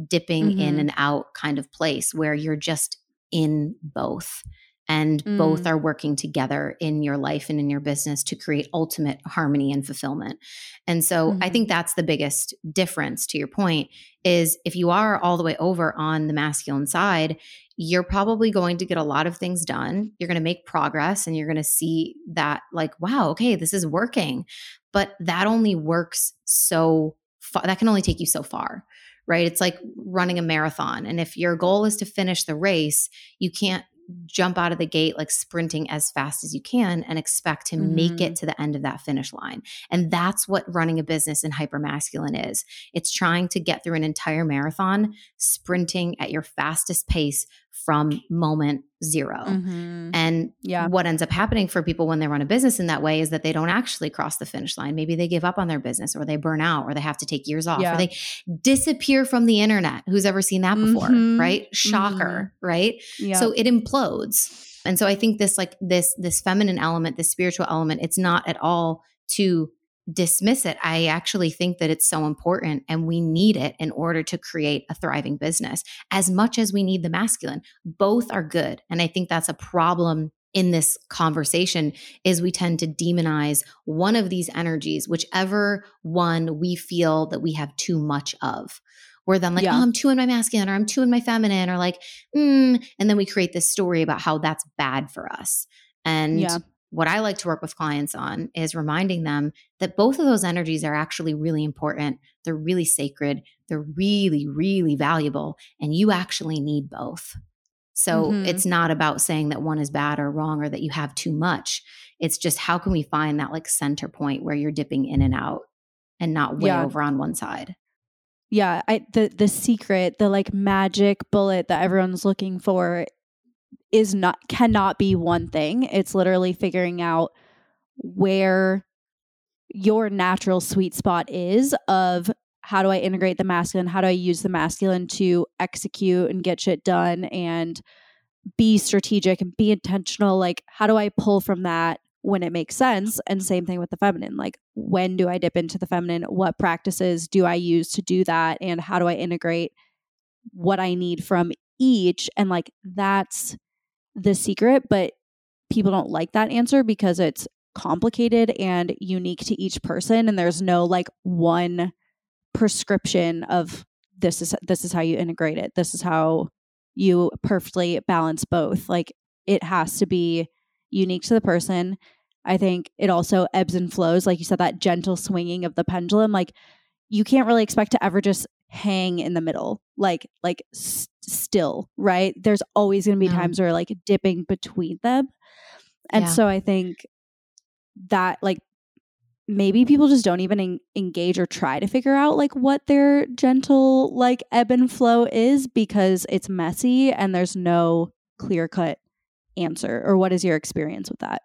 dipping mm-hmm. in and out kind of place where you're just in both and mm. both are working together in your life and in your business to create ultimate harmony and fulfillment. And so mm-hmm. I think that's the biggest difference to your point is if you are all the way over on the masculine side, you're probably going to get a lot of things done. You're going to make progress and you're going to see that like wow, okay, this is working. But that only works so far. That can only take you so far right? It's like running a marathon. And if your goal is to finish the race, you can't jump out of the gate like sprinting as fast as you can and expect to mm-hmm. make it mm-hmm. to the end of that finish line. And that's what running a business in hypermasculine is. It's trying to get through an entire marathon sprinting at your fastest pace from moment 0 mm-hmm. And yeah. what ends up happening for people when they run a business in that way is that they don't actually cross the finish line. Maybe they give up on their business or they burn out or they have to take years off yeah. or they disappear from the internet. Who's ever seen that before? Mm-hmm. Right? Shocker, mm-hmm. right? Yeah. So it implodes. And so I think this like this this feminine element, this spiritual element, it's not at all to dismiss it. I actually think that it's so important and we need it in order to create a thriving business as much as we need the masculine. Both are good. And I think that's a problem in this conversation is we tend to demonize one of these energies whichever one we feel that we have too much of where then like yeah. oh i'm too in my masculine or i'm too in my feminine or like mm, and then we create this story about how that's bad for us and yeah what I like to work with clients on is reminding them that both of those energies are actually really important. They're really sacred. They're really, really valuable. And you actually need both. So mm-hmm. it's not about saying that one is bad or wrong or that you have too much. It's just how can we find that like center point where you're dipping in and out and not way yeah. over on one side. Yeah, I the the secret, the like magic bullet that everyone's looking for is not cannot be one thing. It's literally figuring out where your natural sweet spot is of how do I integrate the masculine? How do I use the masculine to execute and get shit done and be strategic and be intentional? Like, how do I pull from that when it makes sense? And same thing with the feminine. Like, when do I dip into the feminine? What practices do I use to do that? And how do I integrate what I need from each? And like, that's the secret, but people don't like that answer because it's complicated and unique to each person and there's no like one prescription of this is this is how you integrate it. This is how you perfectly balance both. Like it has to be unique to the person. I think it also ebbs and flows like you said that gentle swinging of the pendulum like you can't really expect to ever just hang in the middle like like s- still right there's always going to be no. times where like dipping between them and yeah. so i think that like maybe people just don't even en- engage or try to figure out like what their gentle like ebb and flow is because it's messy and there's no clear cut answer or what is your experience with that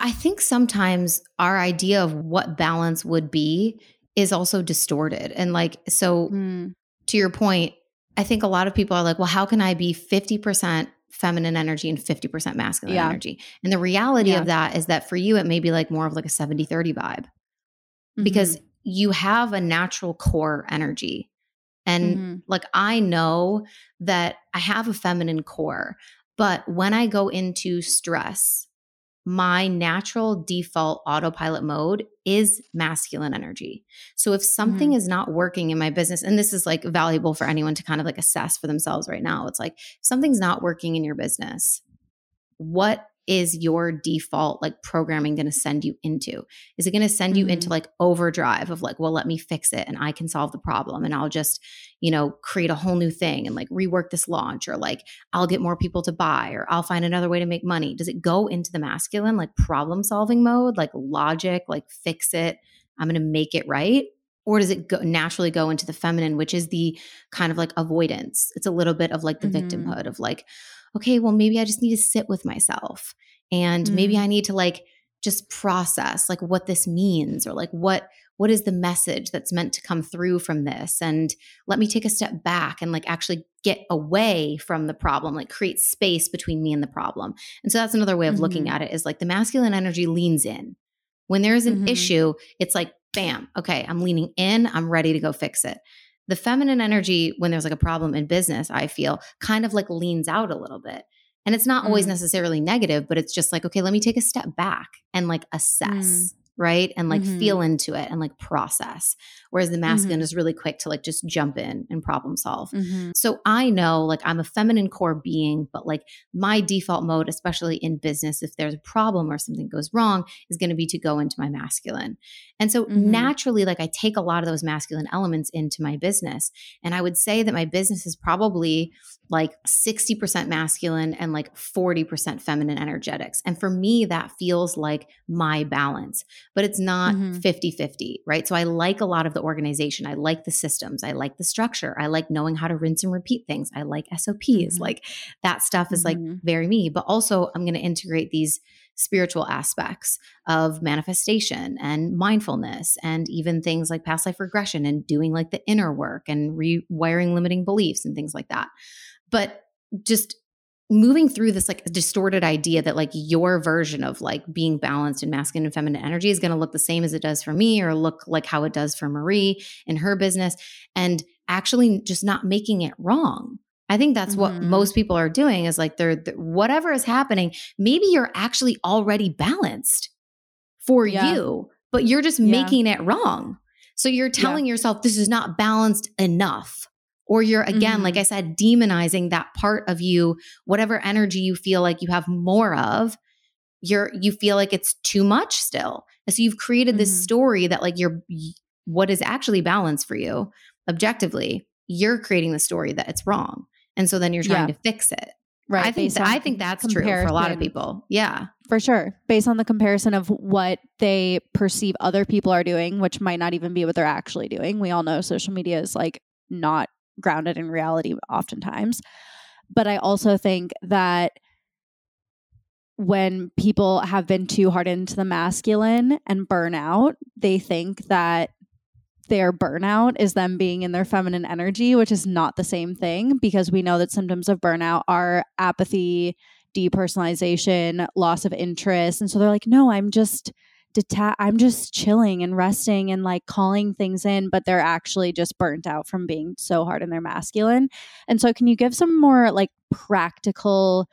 i think sometimes our idea of what balance would be is also distorted. And like, so mm. to your point, I think a lot of people are like, well, how can I be 50% feminine energy and 50% masculine yeah. energy? And the reality yeah. of that is that for you, it may be like more of like a 70 30 vibe mm-hmm. because you have a natural core energy. And mm-hmm. like, I know that I have a feminine core, but when I go into stress, my natural default autopilot mode is masculine energy. So if something mm-hmm. is not working in my business, and this is like valuable for anyone to kind of like assess for themselves right now, it's like something's not working in your business. What is your default like programming going to send you into? Is it going to send you mm-hmm. into like overdrive of like, well, let me fix it and I can solve the problem and I'll just, you know, create a whole new thing and like rework this launch or like I'll get more people to buy or I'll find another way to make money? Does it go into the masculine like problem solving mode, like logic, like fix it? I'm going to make it right or does it go, naturally go into the feminine which is the kind of like avoidance it's a little bit of like the mm-hmm. victimhood of like okay well maybe i just need to sit with myself and mm-hmm. maybe i need to like just process like what this means or like what what is the message that's meant to come through from this and let me take a step back and like actually get away from the problem like create space between me and the problem and so that's another way of mm-hmm. looking at it is like the masculine energy leans in when there's an mm-hmm. issue it's like bam, okay, I'm leaning in, I'm ready to go fix it. The feminine energy, when there's like a problem in business, I feel kind of like leans out a little bit. And it's not always mm. necessarily negative, but it's just like, okay, let me take a step back and like assess. Mm right? And like mm-hmm. feel into it and like process. Whereas the masculine mm-hmm. is really quick to like just jump in and problem solve. Mm-hmm. So I know like I'm a feminine core being, but like my default mode, especially in business, if there's a problem or something goes wrong, is going to be to go into my masculine. And so mm-hmm. naturally, like I take a lot of those masculine elements into my business. And I would say that my business is probably like 60% masculine and like 40% feminine energetics. And for me, that feels like my balance, but it's not mm-hmm. 50 50, right? So I like a lot of the organization. I like the systems. I like the structure. I like knowing how to rinse and repeat things. I like SOPs. Mm-hmm. Like that stuff is mm-hmm. like very me, but also I'm going to integrate these spiritual aspects of manifestation and mindfulness and even things like past life regression and doing like the inner work and rewiring limiting beliefs and things like that. But just moving through this like distorted idea that like your version of like being balanced in masculine and feminine energy is going to look the same as it does for me or look like how it does for Marie in her business and actually just not making it wrong. I think that's mm-hmm. what most people are doing is like they're, they're, whatever is happening, maybe you're actually already balanced for yeah. you, but you're just yeah. making it wrong. So you're telling yeah. yourself this is not balanced enough. Or you're again, mm-hmm. like I said, demonizing that part of you, whatever energy you feel like you have more of, you're you feel like it's too much still. And so you've created mm-hmm. this story that like you're what is actually balanced for you objectively, you're creating the story that it's wrong. And so then you're trying yeah. to fix it. Right. I think th- I think that's true for a lot of people. Yeah. For sure. Based on the comparison of what they perceive other people are doing, which might not even be what they're actually doing. We all know social media is like not grounded in reality oftentimes. But I also think that when people have been too hard into the masculine and burnout, they think that their burnout is them being in their feminine energy, which is not the same thing because we know that symptoms of burnout are apathy, depersonalization, loss of interest. And so they're like, no, I'm just deta- I'm just chilling and resting and like calling things in, but they're actually just burnt out from being so hard in their masculine. And so can you give some more like practical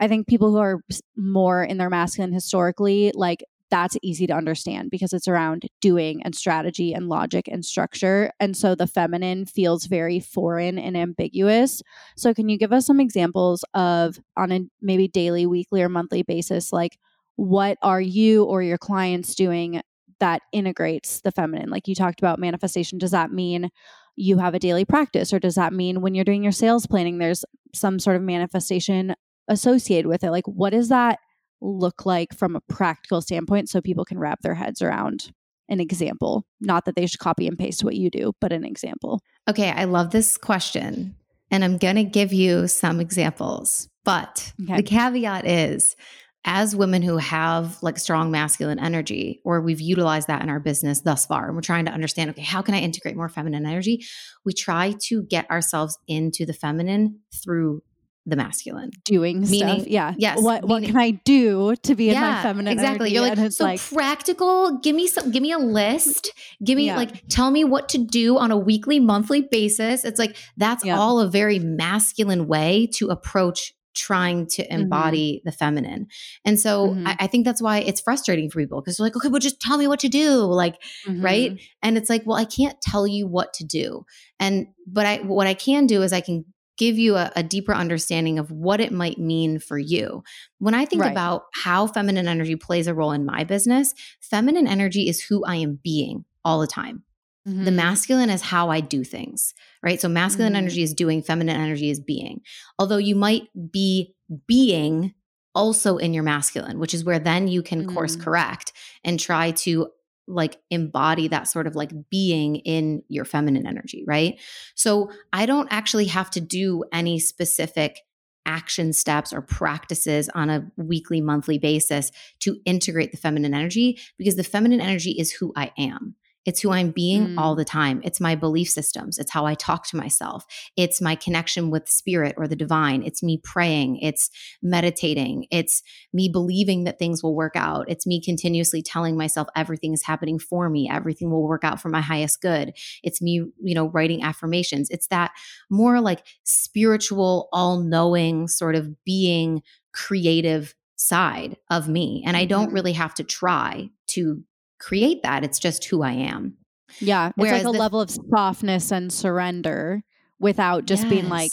I think people who are more in their masculine historically, like that's easy to understand because it's around doing and strategy and logic and structure. And so the feminine feels very foreign and ambiguous. So, can you give us some examples of on a maybe daily, weekly, or monthly basis, like what are you or your clients doing that integrates the feminine? Like you talked about manifestation. Does that mean you have a daily practice, or does that mean when you're doing your sales planning, there's some sort of manifestation associated with it? Like, what does that? look like from a practical standpoint so people can wrap their heads around an example? Not that they should copy and paste what you do, but an example. Okay, I love this question. And I'm going to give you some examples. But okay. the caveat is as women who have like strong masculine energy, or we've utilized that in our business thus far, and we're trying to understand, okay, how can I integrate more feminine energy? We try to get ourselves into the feminine through the masculine doing meaning stuff. yeah yes what meaning, what can i do to be yeah, in my feminine exactly energy? you're like so like, practical give me some give me a list give me yeah. like tell me what to do on a weekly monthly basis it's like that's yeah. all a very masculine way to approach trying to mm-hmm. embody mm-hmm. the feminine and so mm-hmm. I, I, think that's why it's frustrating for people because they're like okay well just tell me what to do like mm-hmm. right and it's like well i can't tell you what to do and but i what i can do is i can give you a, a, deeper understanding of what it might mean for you. When I think right. about how feminine energy plays a role in my business, feminine energy is who I am being all the time. Mm-hmm. The masculine is how I do things, right? So masculine mm-hmm. energy is doing, feminine energy is being. Although you might be being also in your masculine, which is where then you can mm-hmm. course correct and try to like embody that sort of like being in your feminine energy, right? So I don't actually have to do any specific action steps or practices on a weekly, monthly basis to integrate the feminine energy because the feminine energy is who I am. It's who I'm being mm. all the time. It's my belief systems. It's how I talk to myself. It's my connection with spirit or the divine. It's me praying. It's meditating. It's me believing that things will work out. It's me continuously telling myself everything is happening for me. Everything will work out for my highest good. It's me, you know, writing affirmations. It's that more like spiritual, all knowing sort of being creative side of me. And I don't mm-hmm. really have to try to create that. It's just who I am. Yeah. It's Whereas like a the, level of softness and surrender without just yes. being like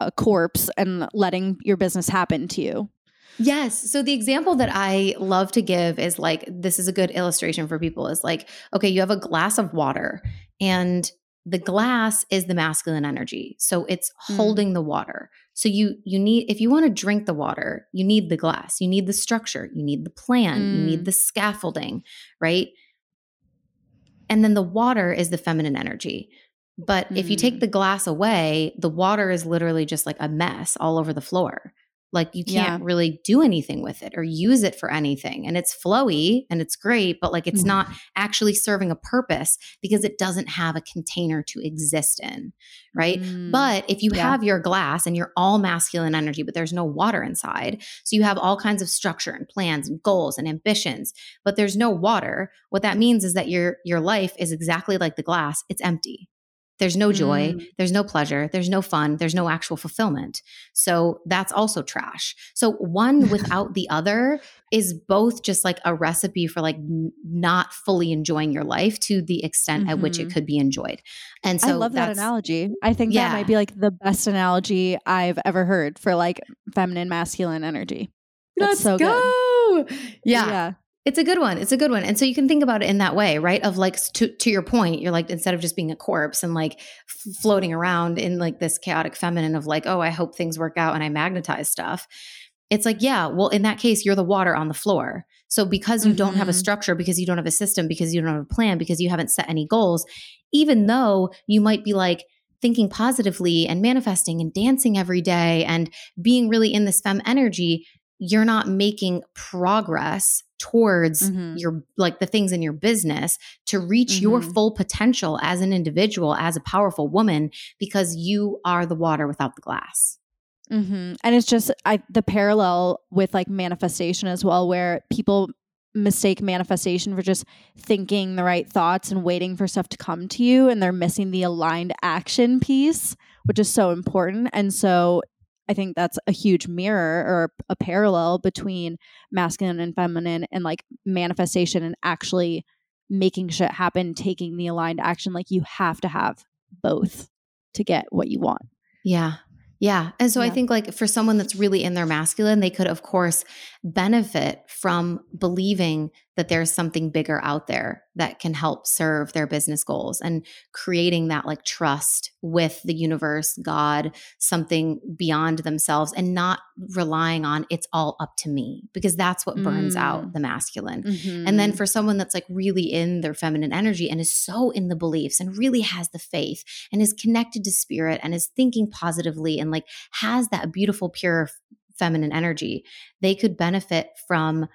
a corpse and letting your business happen to you. Yes. So the example that I love to give is like this is a good illustration for people is like, okay, you have a glass of water and the glass is the masculine energy. So it's mm. holding the water. So you you need if you want to drink the water, you need the glass, you need the structure, you need the plan, mm. you need mm. the scaffolding, right? And then the water is the feminine energy. But mm. if you take mm. the glass away, the water is literally just like a mess all over the floor. Like you can't yeah. really do anything with it or use it for anything. And it's flowy and it's great, but like it's mm-hmm. not actually serving a purpose because it doesn't have a container to exist in. Right. Mm. But if you yeah. have your glass and you're all masculine energy, but there's no water inside, so you have all kinds of structure and plans and goals and ambitions, but there's no water, what that means is that your your life is exactly like the glass, it's empty. There's no joy, mm. there's no pleasure, there's no fun, there's no actual fulfillment. So that's also trash. So one without the other is both just like a recipe for like n- not fully enjoying your life to the extent mm-hmm. at which it mm-hmm. could be enjoyed. And so I love that analogy. I think yeah. that might be like the best analogy I've ever heard for like feminine masculine energy. That's Let's so go. Good. Yeah. yeah. It's a good one. It's a good one. And so you can think about it in that way, right? Of like to to your point, you're like instead of just being a corpse and like floating around in like this chaotic feminine of like, oh, I hope things work out and I magnetize stuff. It's like, yeah, well, in that case, you're the water on the floor. So because you mm-hmm. don't have a mm-hmm. structure, because you don't have a system, because you don't have a plan, because you haven't set any goals, even though you might be like thinking positively and manifesting and dancing every day and being really in this fem energy, you're not making progress towards mm-hmm. your like the things in your business to reach mm-hmm. your full potential as an individual as a powerful woman because you are the water without the glass mm-hmm. and it's just I, the parallel with like manifestation as well where people mistake manifestation for just thinking the right thoughts and waiting for stuff to come to you and they're missing the aligned action piece which is so important and so I think that's a huge mirror or a parallel between masculine and feminine and like manifestation and actually making shit happen, taking the aligned action. Like you have to have both to get what you want. Yeah. Yeah. And so yeah. I think like for someone that's really in their masculine, they could of course benefit from believing that there's something bigger out there that can help serve their business goals and creating that like trust with the universe, God, something beyond themselves and not relying on it's all up to me because that's what burns mm. out the masculine. Mm-hmm. And then for someone that's like really in their feminine energy and is so in the beliefs and really has the faith and is connected to spirit and is thinking positively and like has that beautiful pure feminine energy, they could benefit from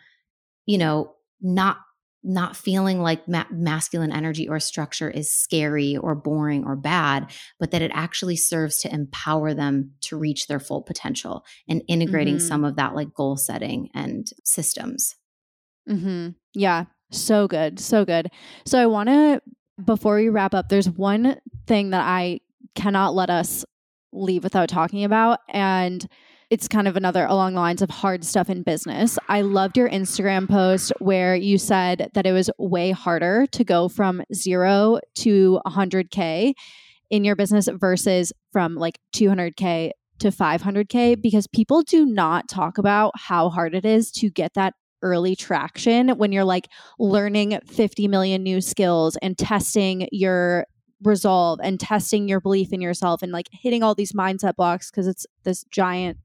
you know not not feeling like ma- masculine energy or structure is scary or boring or bad, but that it actually serves to empower them to reach their full potential and integrating mm-hmm. some of that like goal setting and systems. Mm-hmm. Yeah, so good. So good. So I want to, before we wrap up, there's one thing that I cannot let us leave without talking about. And it's kind of another along the lines of hard stuff in business. I loved your Instagram post where you said that it was way harder to go from zero to 100K in your business versus from like 200K to 500K because people do not talk about how hard it is to get that early traction when you're like learning 50 million new skills and testing your resolve and testing your belief in yourself and like hitting all these mindset blocks because it's this giant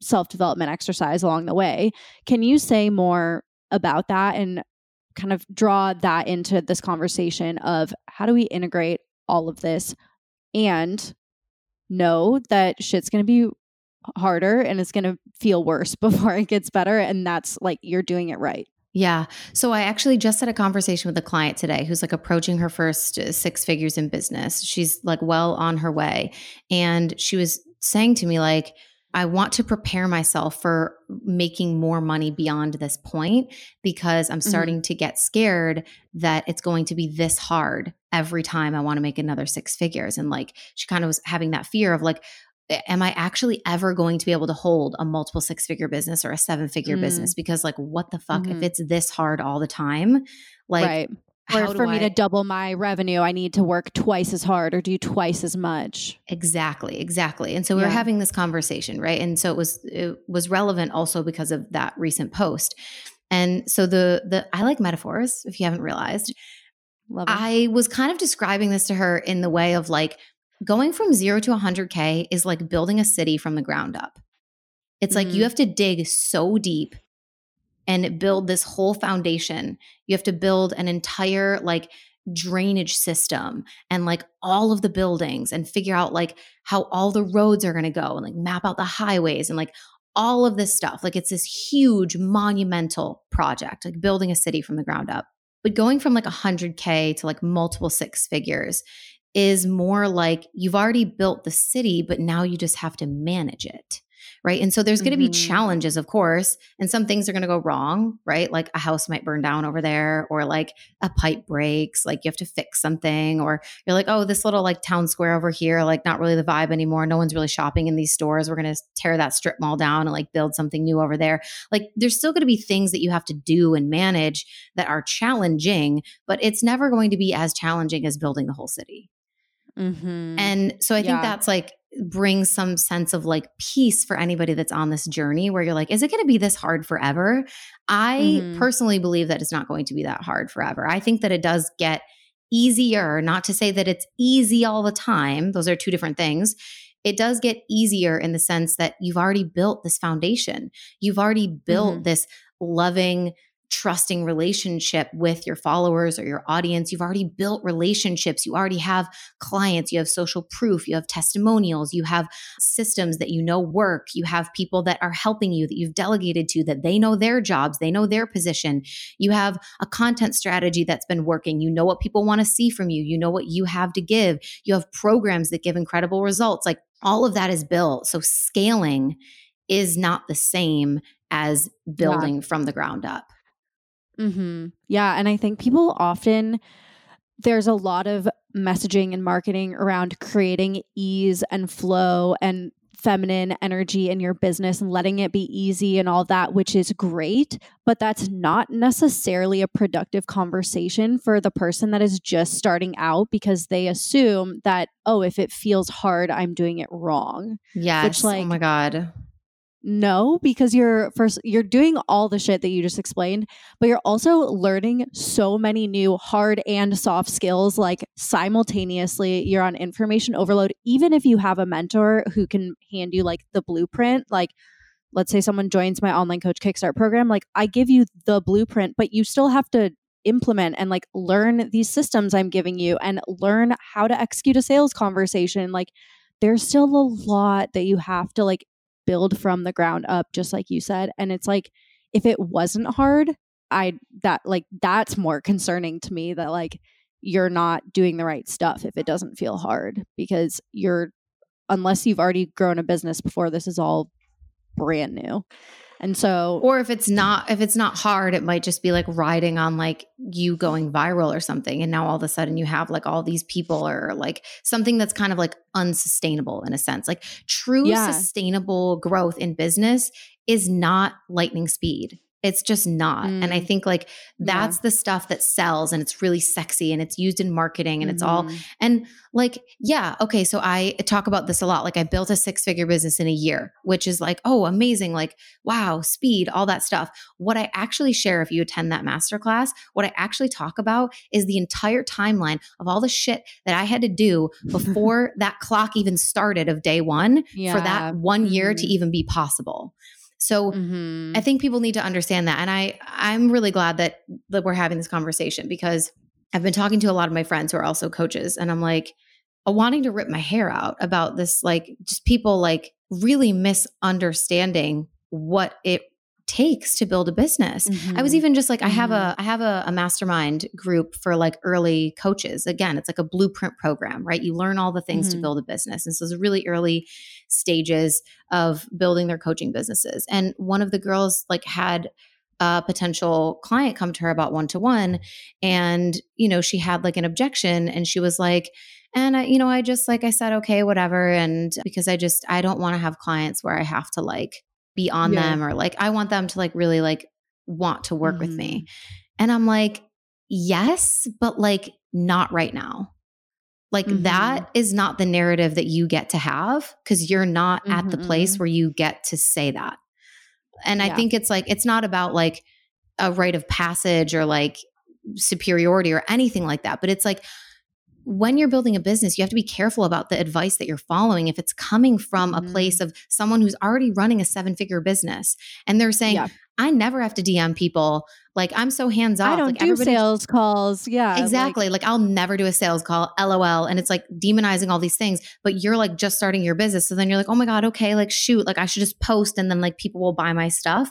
self development exercise along the way. Can you say more about that and kind of draw that into this conversation of how do we integrate all of this and know that shit's going to be harder and it's going to feel worse before it gets better and that's like you're doing it right. Yeah. So I actually just had a conversation with a client today who's like approaching her first uh, six figures in business. She's like well on her way. And she was saying to me, like, I want to prepare myself for making more money beyond this point because I'm mm-hmm. starting mm-hmm. to get scared that it's going to be this hard every time I want to make another six figures. And like she kind of was having that fear of like, am I actually ever going to be able to hold a multiple six figure business or a seven figure mm-hmm. business? Because like, what the fuck mm-hmm. if it's this hard all the time? Like, right or for me I, to double my revenue, I need to work twice as hard or do twice as much. Exactly, exactly. And so we yeah. were having this conversation, right? And so it was it was relevant also because of that recent post. And so the the I like metaphors, if you haven't realized. Love it. I was kind of describing this to her in the way of like going from zero to 100K is like building a city from the ground up. It's mm-hmm. like you mm-hmm. have to dig so deep and build this whole foundation. You have to build an entire like drainage system and like all of the buildings and figure out like how all the roads are going to go and like map out the highways and like all of this stuff. Like it's this huge monumental project, like building a city from the ground up. But going from like 100K to like multiple six figures is more like you've already built the city, but now you just have to manage it right? And so there's going to be mm-hmm. challenges, of course, and some things are going to go wrong, right? Like a house might burn down over there, or like a pipe breaks, like you have to fix something, or you're like, oh, this little like town square over here, like not really the vibe anymore. No one's really shopping in these stores. We're going to tear that strip mall down and like build something new over there. Like there's still going to be things that you have to do and manage that are challenging, but it's never going to be as challenging as building the whole city. Mm-hmm. And so I think yeah. that's like brings some sense of like peace for anybody that's on this journey where you're like, is it going to be this hard forever? I mm-hmm. personally believe that it's not going to be that hard forever. I think that it does get easier, not to say that it's easy all the time. Those are two different things. It does get easier in the sense that you've already built this foundation. You've already built mm-hmm. this loving, trusting relationship with your followers or your audience. You've already built relationships. You already have clients. You have social proof. You have testimonials. You have systems that you know work. You have people that are helping you that you've delegated to that they know their jobs. They know their position. You have a content strategy that's been working. You know what people want to see from you. You know what you have to give. You have programs that give incredible results. Like all of that is built. So scaling is not the same as building yeah. from the ground up. Mm-hmm. Yeah. And I think people often, there's a lot of messaging and marketing around creating ease and flow and feminine energy in your business and letting it be easy and all that, which is great. But that's not necessarily a productive conversation for the person that is just starting out because they assume that, oh, if it feels hard, I'm doing it wrong. Yes. Which, like, oh my God. No, because you're first you're doing all the shit that you just explained, but you're also learning so many new hard and soft skills like simultaneously. You're on information overload even if you have a mentor who can hand you like the blueprint, like let's say someone joins my online coach kickstart program, like I give you the blueprint, but you still have to implement and like learn these systems I'm giving you and learn how to execute a sales conversation. Like there's still a lot that you have to like build from the ground up just like you said and it's like if it wasn't hard i that like that's more concerning to me that like you're not doing the right stuff if it doesn't feel hard because you're unless you've already grown a business before this is all brand new and so or if it's not if it's not hard it might just be like riding on like you going viral or something and now all of a sudden you have like all these people or like something that's kind of like unsustainable in a sense like true yeah. sustainable growth in business is not lightning speed it's just not. Mm. And I mm. think like that's yeah. the stuff that sells and it's really sexy and it's used in marketing and mm. it's all mm-hmm. and like yeah, okay, so I talk about this a lot. Like I built a six-figure business in a year, which is like, oh, amazing, like wow, speed, all that stuff. What I actually share if you attend that masterclass, what I actually talk about is the entire timeline of all the shit that I had to do before that clock even started of day 1 yeah. for that 1 year mm. to mm-hmm. even be possible. So mm-hmm. I think people need to understand that. And I I'm really glad that that we're having this conversation because I've been talking to a lot of my friends who are also coaches and I'm like wanting to rip my hair out about this like just people like really misunderstanding what it takes to build a business. Mm-hmm. I was mm-hmm. even just like, I have mm-hmm. a, I have a, a, mastermind group for like early coaches. Again, it's like a blueprint program, right? You learn all the things mm-hmm. to build a business. And so it's really early stages of building their coaching businesses. And one of the girls like had a potential client come to her about one to one. And, you know, she had like an objection and she was like, and I, you know, I just like I said, okay, whatever. And because I just I don't want to have clients where I have to like be on yeah. them or like I want them to like really like want to work mm-hmm. with me. Mm-hmm. And I'm like, yes, but like not right now. Like mm-hmm. that is not the narrative that you get to have because you're not mm-hmm. at the place mm-hmm. where you get to say that. And yeah. I think it's like, it's not about like a rite of passage or like superiority or anything like that. But it's like when you're building a business, you have to be careful about the advice that you're following. If it's coming from mm-hmm. a place of someone who's already running a seven figure business and they're saying, yeah. I never have to DM people. Like I'm so hands off. I don't like, do sales calls. Yeah, exactly. Like, like, I'll never do a sales call. LOL. And it's like demonizing all these things. But you're like just starting your business, so then you're like, oh my god, okay, like shoot, like I should just post, and then like people will buy my stuff.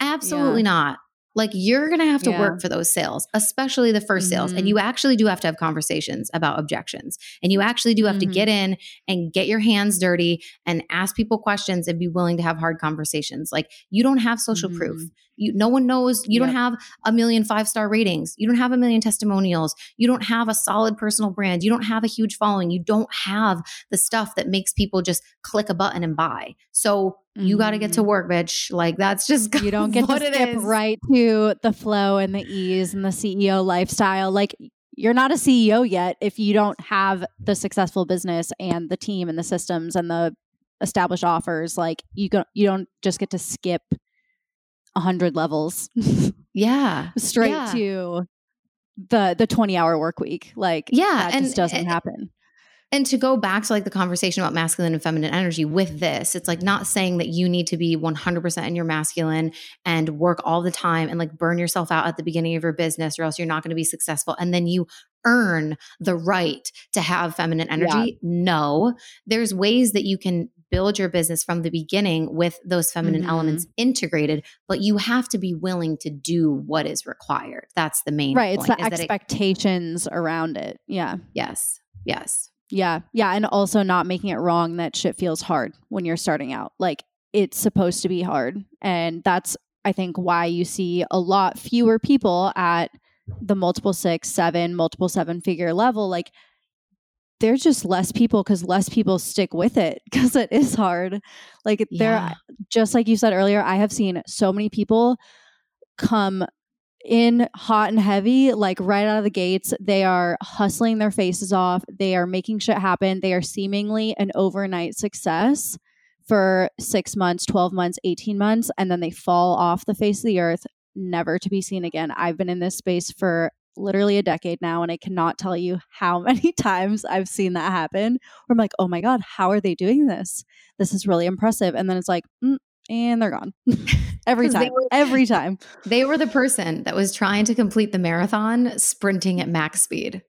Absolutely yeah. not. Like you're going to have to yeah. work for those sales, especially the 1st mm-hmm. sales. And mm-hmm. you actually do have to have conversations about objections. And you actually do have mm-hmm. to get mm-hmm. in and get your hands dirty and ask people questions and be willing to have hard conversations. Like you don't have social mm-hmm. proof. You, no one knows. You yep. don't have a million five star ratings. You don't have a million testimonials. You don't have a solid personal brand. You don't have a huge following. You don't have the stuff that makes people just click a button and buy. So you got to get to mm-hmm. work, bitch. Like that's just you don't get to skip right to the flow and the ease and the CEO lifestyle. Like you're not a CEO yet if you don't have the successful business and the team and the systems and the established offers. Like you go, you don't just get to skip a hundred levels. yeah, straight yeah. to the the 20 hour work week. Like yeah, that and, just doesn't and, happen. And to go back to like the conversation about masculine and feminine energy with this, it's like not saying that you need to be 100% in your masculine and work all the time and like burn yourself out at the beginning of your business or else you're not going to be successful. And then you earn the right to have feminine energy. Yeah. No, there's ways that you can build your business from the beginning with those feminine mm-hmm. elements integrated, but you have to be willing to do what is required. That's the main right. Point, it's the expectations it, around it. Yeah. Yes. Yes. Yeah. Yeah. And also not making it wrong that shit feels hard when you're starting out. Like it's supposed to be hard. And that's, I think, why you see a lot fewer people at the multiple six, seven, multiple seven figure level. Like there's just less people because less people stick with it because it is hard. Like yeah. there, just like you said earlier, I have seen so many people come in hot and heavy, like right out of the gates. They are hustling their faces off. They are making shit happen. They are seemingly an overnight success for six months, 12 months, 18 months, and then they fall off the face of the earth, never to be seen again. I've been in this space for literally a decade now, and I cannot tell you how many times I've seen that happen. Where I'm like, oh my God, how are they doing this? This is really impressive. And then it's like, mm, and they're gone. every time. Were, every time. They were the person that was trying to complete the marathon sprinting at max speed.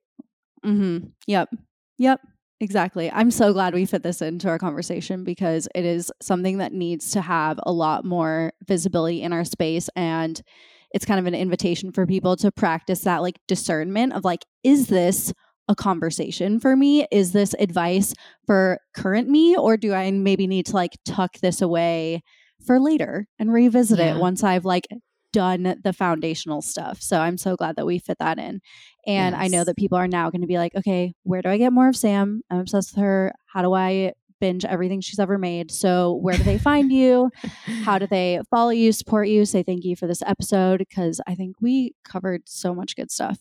Mm-hmm. Yep. Yep. Exactly. I'm so glad we fit this into our conversation because it is something that needs to have a lot more visibility in our space. And it's kind of an invitation for people to practice that like discernment of like, is this a conversation for me? Is this advice for current me? Or do I maybe need to like tuck this away for later and revisit yeah. it once I've like done the foundational stuff. So I'm so glad that we fit that in. And yes. I know that people are now going to be like, okay, where do I get more of Sam? I'm obsessed with her. How do I binge everything she's ever made? So where do they find you? How do they follow you, support you, say thank you for this episode? Because I think we covered so much good stuff.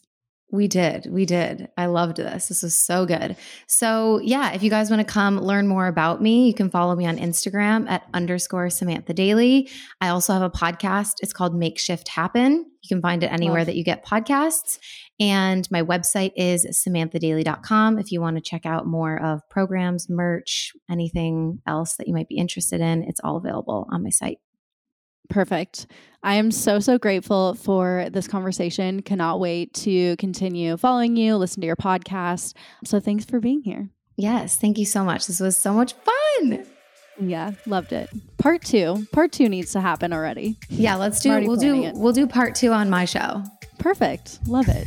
We did. We did. I loved this. This was so good. So, yeah, if you guys want to come learn more about me, you can follow me on Instagram at underscore Samantha Daily. I also have a podcast. It's called Makeshift Happen. You can find it anywhere Love. that you get podcasts. And my website is samanthadaily.com if you want to check out more of programs, merch, anything else that you might be interested in. It's all available on my site. Perfect. I am so, so grateful for this conversation. Cannot wait to continue following you, listen to your podcast. So thanks for being here. Yes. Thank you so much. This was so much fun. Yeah, loved it. Part two. Part two needs to happen already. Yeah, let's do we'll do it. we'll do part two on my show. Perfect. Love it.